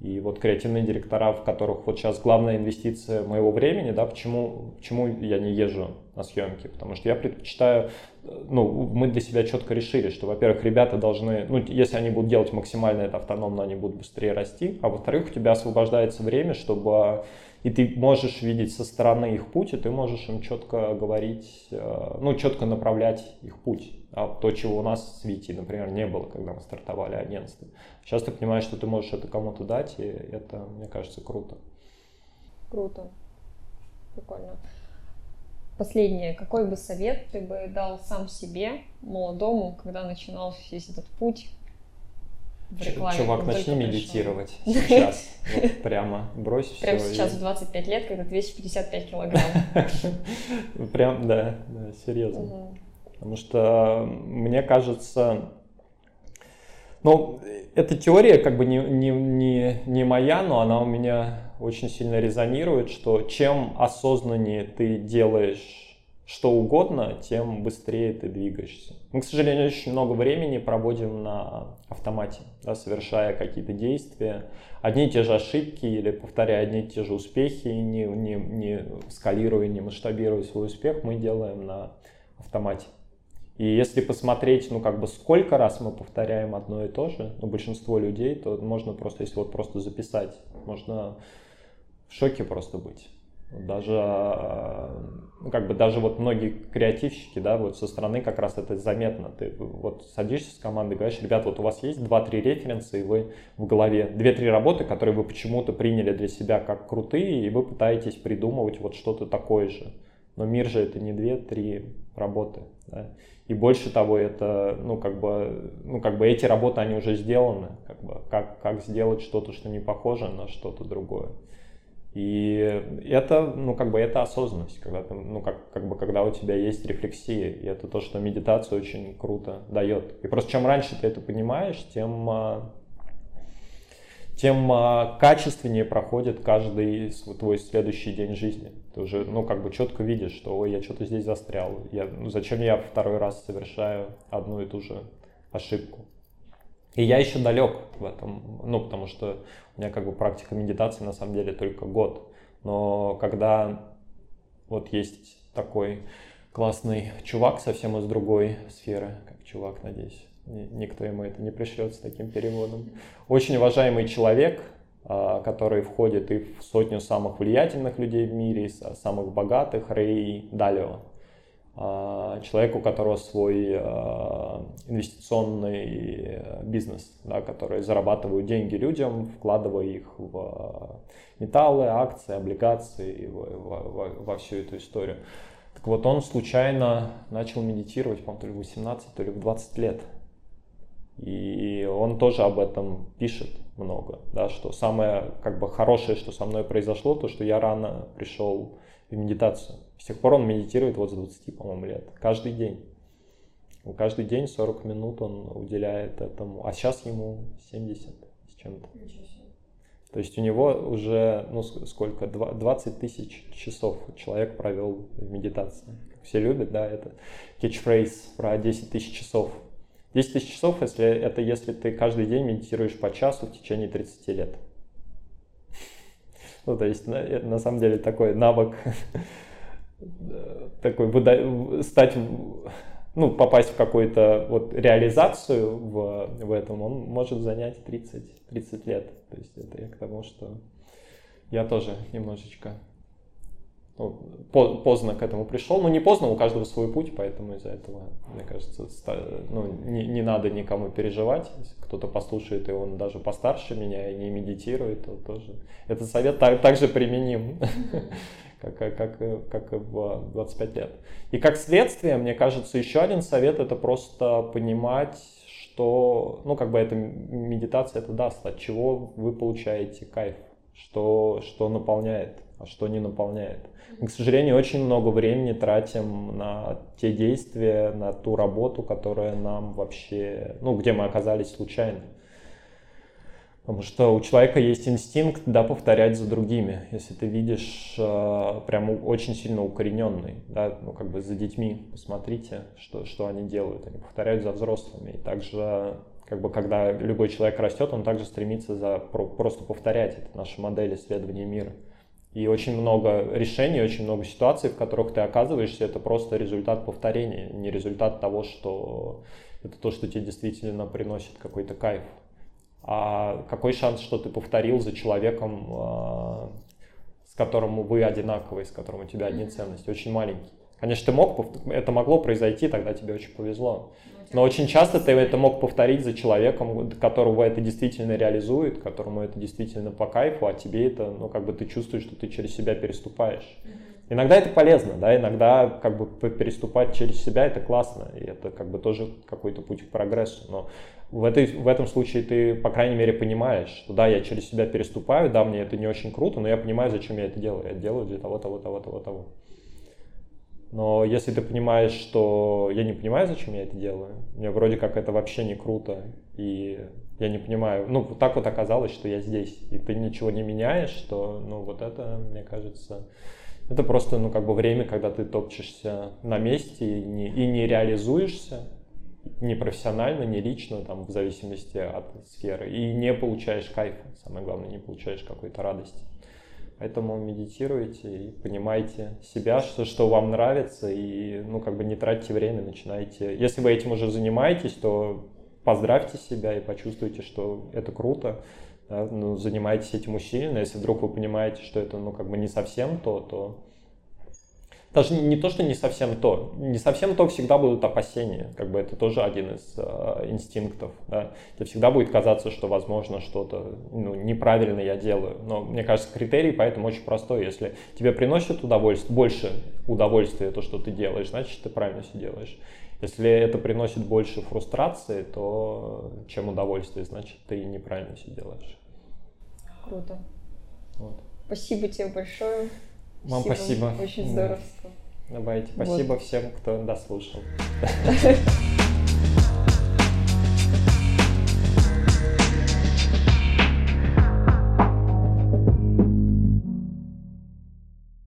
И вот креативные директора, в которых вот сейчас главная инвестиция моего времени, да, почему, почему я не езжу на съемки? Потому что я предпочитаю, ну, мы для себя четко решили, что, во-первых, ребята должны, ну, если они будут делать максимально это автономно, они будут быстрее расти, а во-вторых, у тебя освобождается время, чтобы и ты можешь видеть со стороны их путь, и ты можешь им четко говорить, э, ну, четко направлять их путь. А то, чего у нас с Вити, например, не было, когда мы стартовали агентство. Сейчас ты понимаешь, что ты можешь это кому-то дать, и это, мне кажется, круто.
Круто. Прикольно. Последнее. Какой бы совет ты бы дал сам себе, молодому, когда начинал весь этот путь
в рекламе. Чувак, начни медитировать сейчас. Вот прямо брось все.
Прямо сейчас в 25 лет, когда ты весишь 55 килограмм.
Прям, да, да, серьезно. Потому что мне кажется, ну, эта теория как бы не, не, не, не моя, но она у меня очень сильно резонирует, что чем осознаннее ты делаешь что угодно, тем быстрее ты двигаешься. Мы, к сожалению, очень много времени проводим на автомате, да, совершая какие-то действия, одни и те же ошибки или повторяя одни и те же успехи, не, не, не скалируя, не масштабируя свой успех, мы делаем на автомате. И если посмотреть, ну, как бы, сколько раз мы повторяем одно и то же, ну, большинство людей, то можно просто, если вот просто записать, можно в шоке просто быть. Даже, ну, как бы даже вот многие креативщики, да, вот со стороны как раз это заметно. Ты вот садишься с командой, говоришь, ребят, вот у вас есть 2-3 референса, и вы в голове 2-3 работы, которые вы почему-то приняли для себя как крутые, и вы пытаетесь придумывать вот что-то такое же. Но мир же это не 2-3 работы. Да? И больше того, это, ну, как бы, ну, как бы эти работы, они уже сделаны. Как, бы, как, как сделать что-то, что не похоже на что-то другое. И это, ну, как бы, это осознанность, когда ты, ну, как, как бы, когда у тебя есть рефлексия, и это то, что медитация очень круто дает. И просто чем раньше ты это понимаешь, тем, а, тем а, качественнее проходит каждый твой следующий день жизни. Ты уже, ну, как бы четко видишь, что, ой, я что-то здесь застрял, я, ну, зачем я второй раз совершаю одну и ту же ошибку. И я еще далек в этом, ну, потому что у меня как бы практика медитации на самом деле только год. Но когда вот есть такой классный чувак совсем из другой сферы, как чувак, надеюсь, никто ему это не пришлет с таким переводом. Очень уважаемый человек, а, который входит и в сотню самых влиятельных людей в мире, самых богатых, Рэй Далио. А, человек, у которого свой а, инвестиционный э, бизнес, да, который зарабатывает деньги людям, вкладывая их в металлы, акции, облигации, во, во, во всю эту историю. Так вот, он случайно начал медитировать, по-моему, то ли в 18, то ли в 20 лет. И он тоже об этом пишет много, да, что самое как бы хорошее, что со мной произошло, то, что я рано пришел в медитацию. С тех пор он медитирует вот с 20, по-моему, лет. Каждый день. Каждый день 40 минут он уделяет этому. А сейчас ему 70 с чем-то. То есть у него уже, ну сколько, 20 тысяч часов человек провел в медитации. Все любят, да, это кетчфрейз про 10 тысяч часов. 10 тысяч часов, если, это если ты каждый день медитируешь по часу в течение 30 лет. Ну, то есть, на, на самом деле, такой навык такой выда... стать, ну, попасть в какую-то вот реализацию в, в этом, он может занять 30, 30 лет. То есть это я к тому, что я тоже немножечко ну, поздно к этому пришел. Ну, не поздно, у каждого свой путь, поэтому из-за этого, мне кажется, ну, не, не надо никому переживать. Кто-то послушает, и он даже постарше меня и не медитирует, то тоже этот совет так, также применим, как, как, как и в 25 лет. И как следствие, мне кажется, еще один совет — это просто понимать, что, ну, как бы эта медитация это даст, от чего вы получаете кайф, что, что наполняет, а что не наполняет. Мы, к сожалению, очень много времени тратим на те действия, на ту работу, которая нам вообще, ну, где мы оказались случайно. Потому что у человека есть инстинкт, да, повторять за другими. Если ты видишь э, прям очень сильно укорененный, да, ну, как бы за детьми посмотрите, что, что они делают. Они повторяют за взрослыми. И также, как бы, когда любой человек растет, он также стремится за, просто повторять. Это наша модель исследования мира. И очень много решений, очень много ситуаций, в которых ты оказываешься, это просто результат повторения, не результат того, что это то, что тебе действительно приносит какой-то кайф. А какой шанс, что ты повторил за человеком, а, с которым вы одинаковые, с которым у тебя одни ценности, очень маленький. Конечно, ты мог, это могло произойти, тогда тебе очень повезло. Но очень часто ты это мог повторить за человеком, которого это действительно реализует, которому это действительно по кайфу, а тебе это, ну, как бы ты чувствуешь, что ты через себя переступаешь. Иногда это полезно, да, иногда как бы переступать через себя это классно, и это как бы тоже какой-то путь к прогрессу. Но в, этой, в этом случае ты, по крайней мере, понимаешь, что да, я через себя переступаю, да, мне это не очень круто, но я понимаю, зачем я это делаю. Я делаю для того, того, того, того, того. Но если ты понимаешь, что я не понимаю, зачем я это делаю, мне вроде как это вообще не круто, и я не понимаю, ну, так вот оказалось, что я здесь, и ты ничего не меняешь, что, ну, вот это, мне кажется, это просто, ну, как бы время, когда ты топчешься на месте и не, и не реализуешься, не профессионально, не лично, там, в зависимости от сферы, и не получаешь кайфа, самое главное, не получаешь какой-то радости. Поэтому медитируйте и понимайте себя, что, что вам нравится, и ну, как бы не тратьте время, начинайте. Если вы этим уже занимаетесь, то поздравьте себя и почувствуйте, что это круто. Да? Ну, занимайтесь этим усиленно. Если вдруг вы понимаете, что это ну, как бы не совсем то, то даже не то, что не совсем то. Не совсем то всегда будут опасения. Как бы это тоже один из э, инстинктов. Да? Тебе всегда будет казаться, что, возможно, что-то ну, неправильно я делаю. Но мне кажется, критерий поэтому очень простой. Если тебе приносит удовольствие, больше удовольствия то, что ты делаешь, значит, ты правильно все делаешь. Если это приносит больше фрустрации, то чем удовольствие, значит, ты неправильно все делаешь.
Круто. Вот. Спасибо тебе большое.
Вам спасибо.
Очень здорово.
Давайте. Спасибо вот. всем, кто дослушал.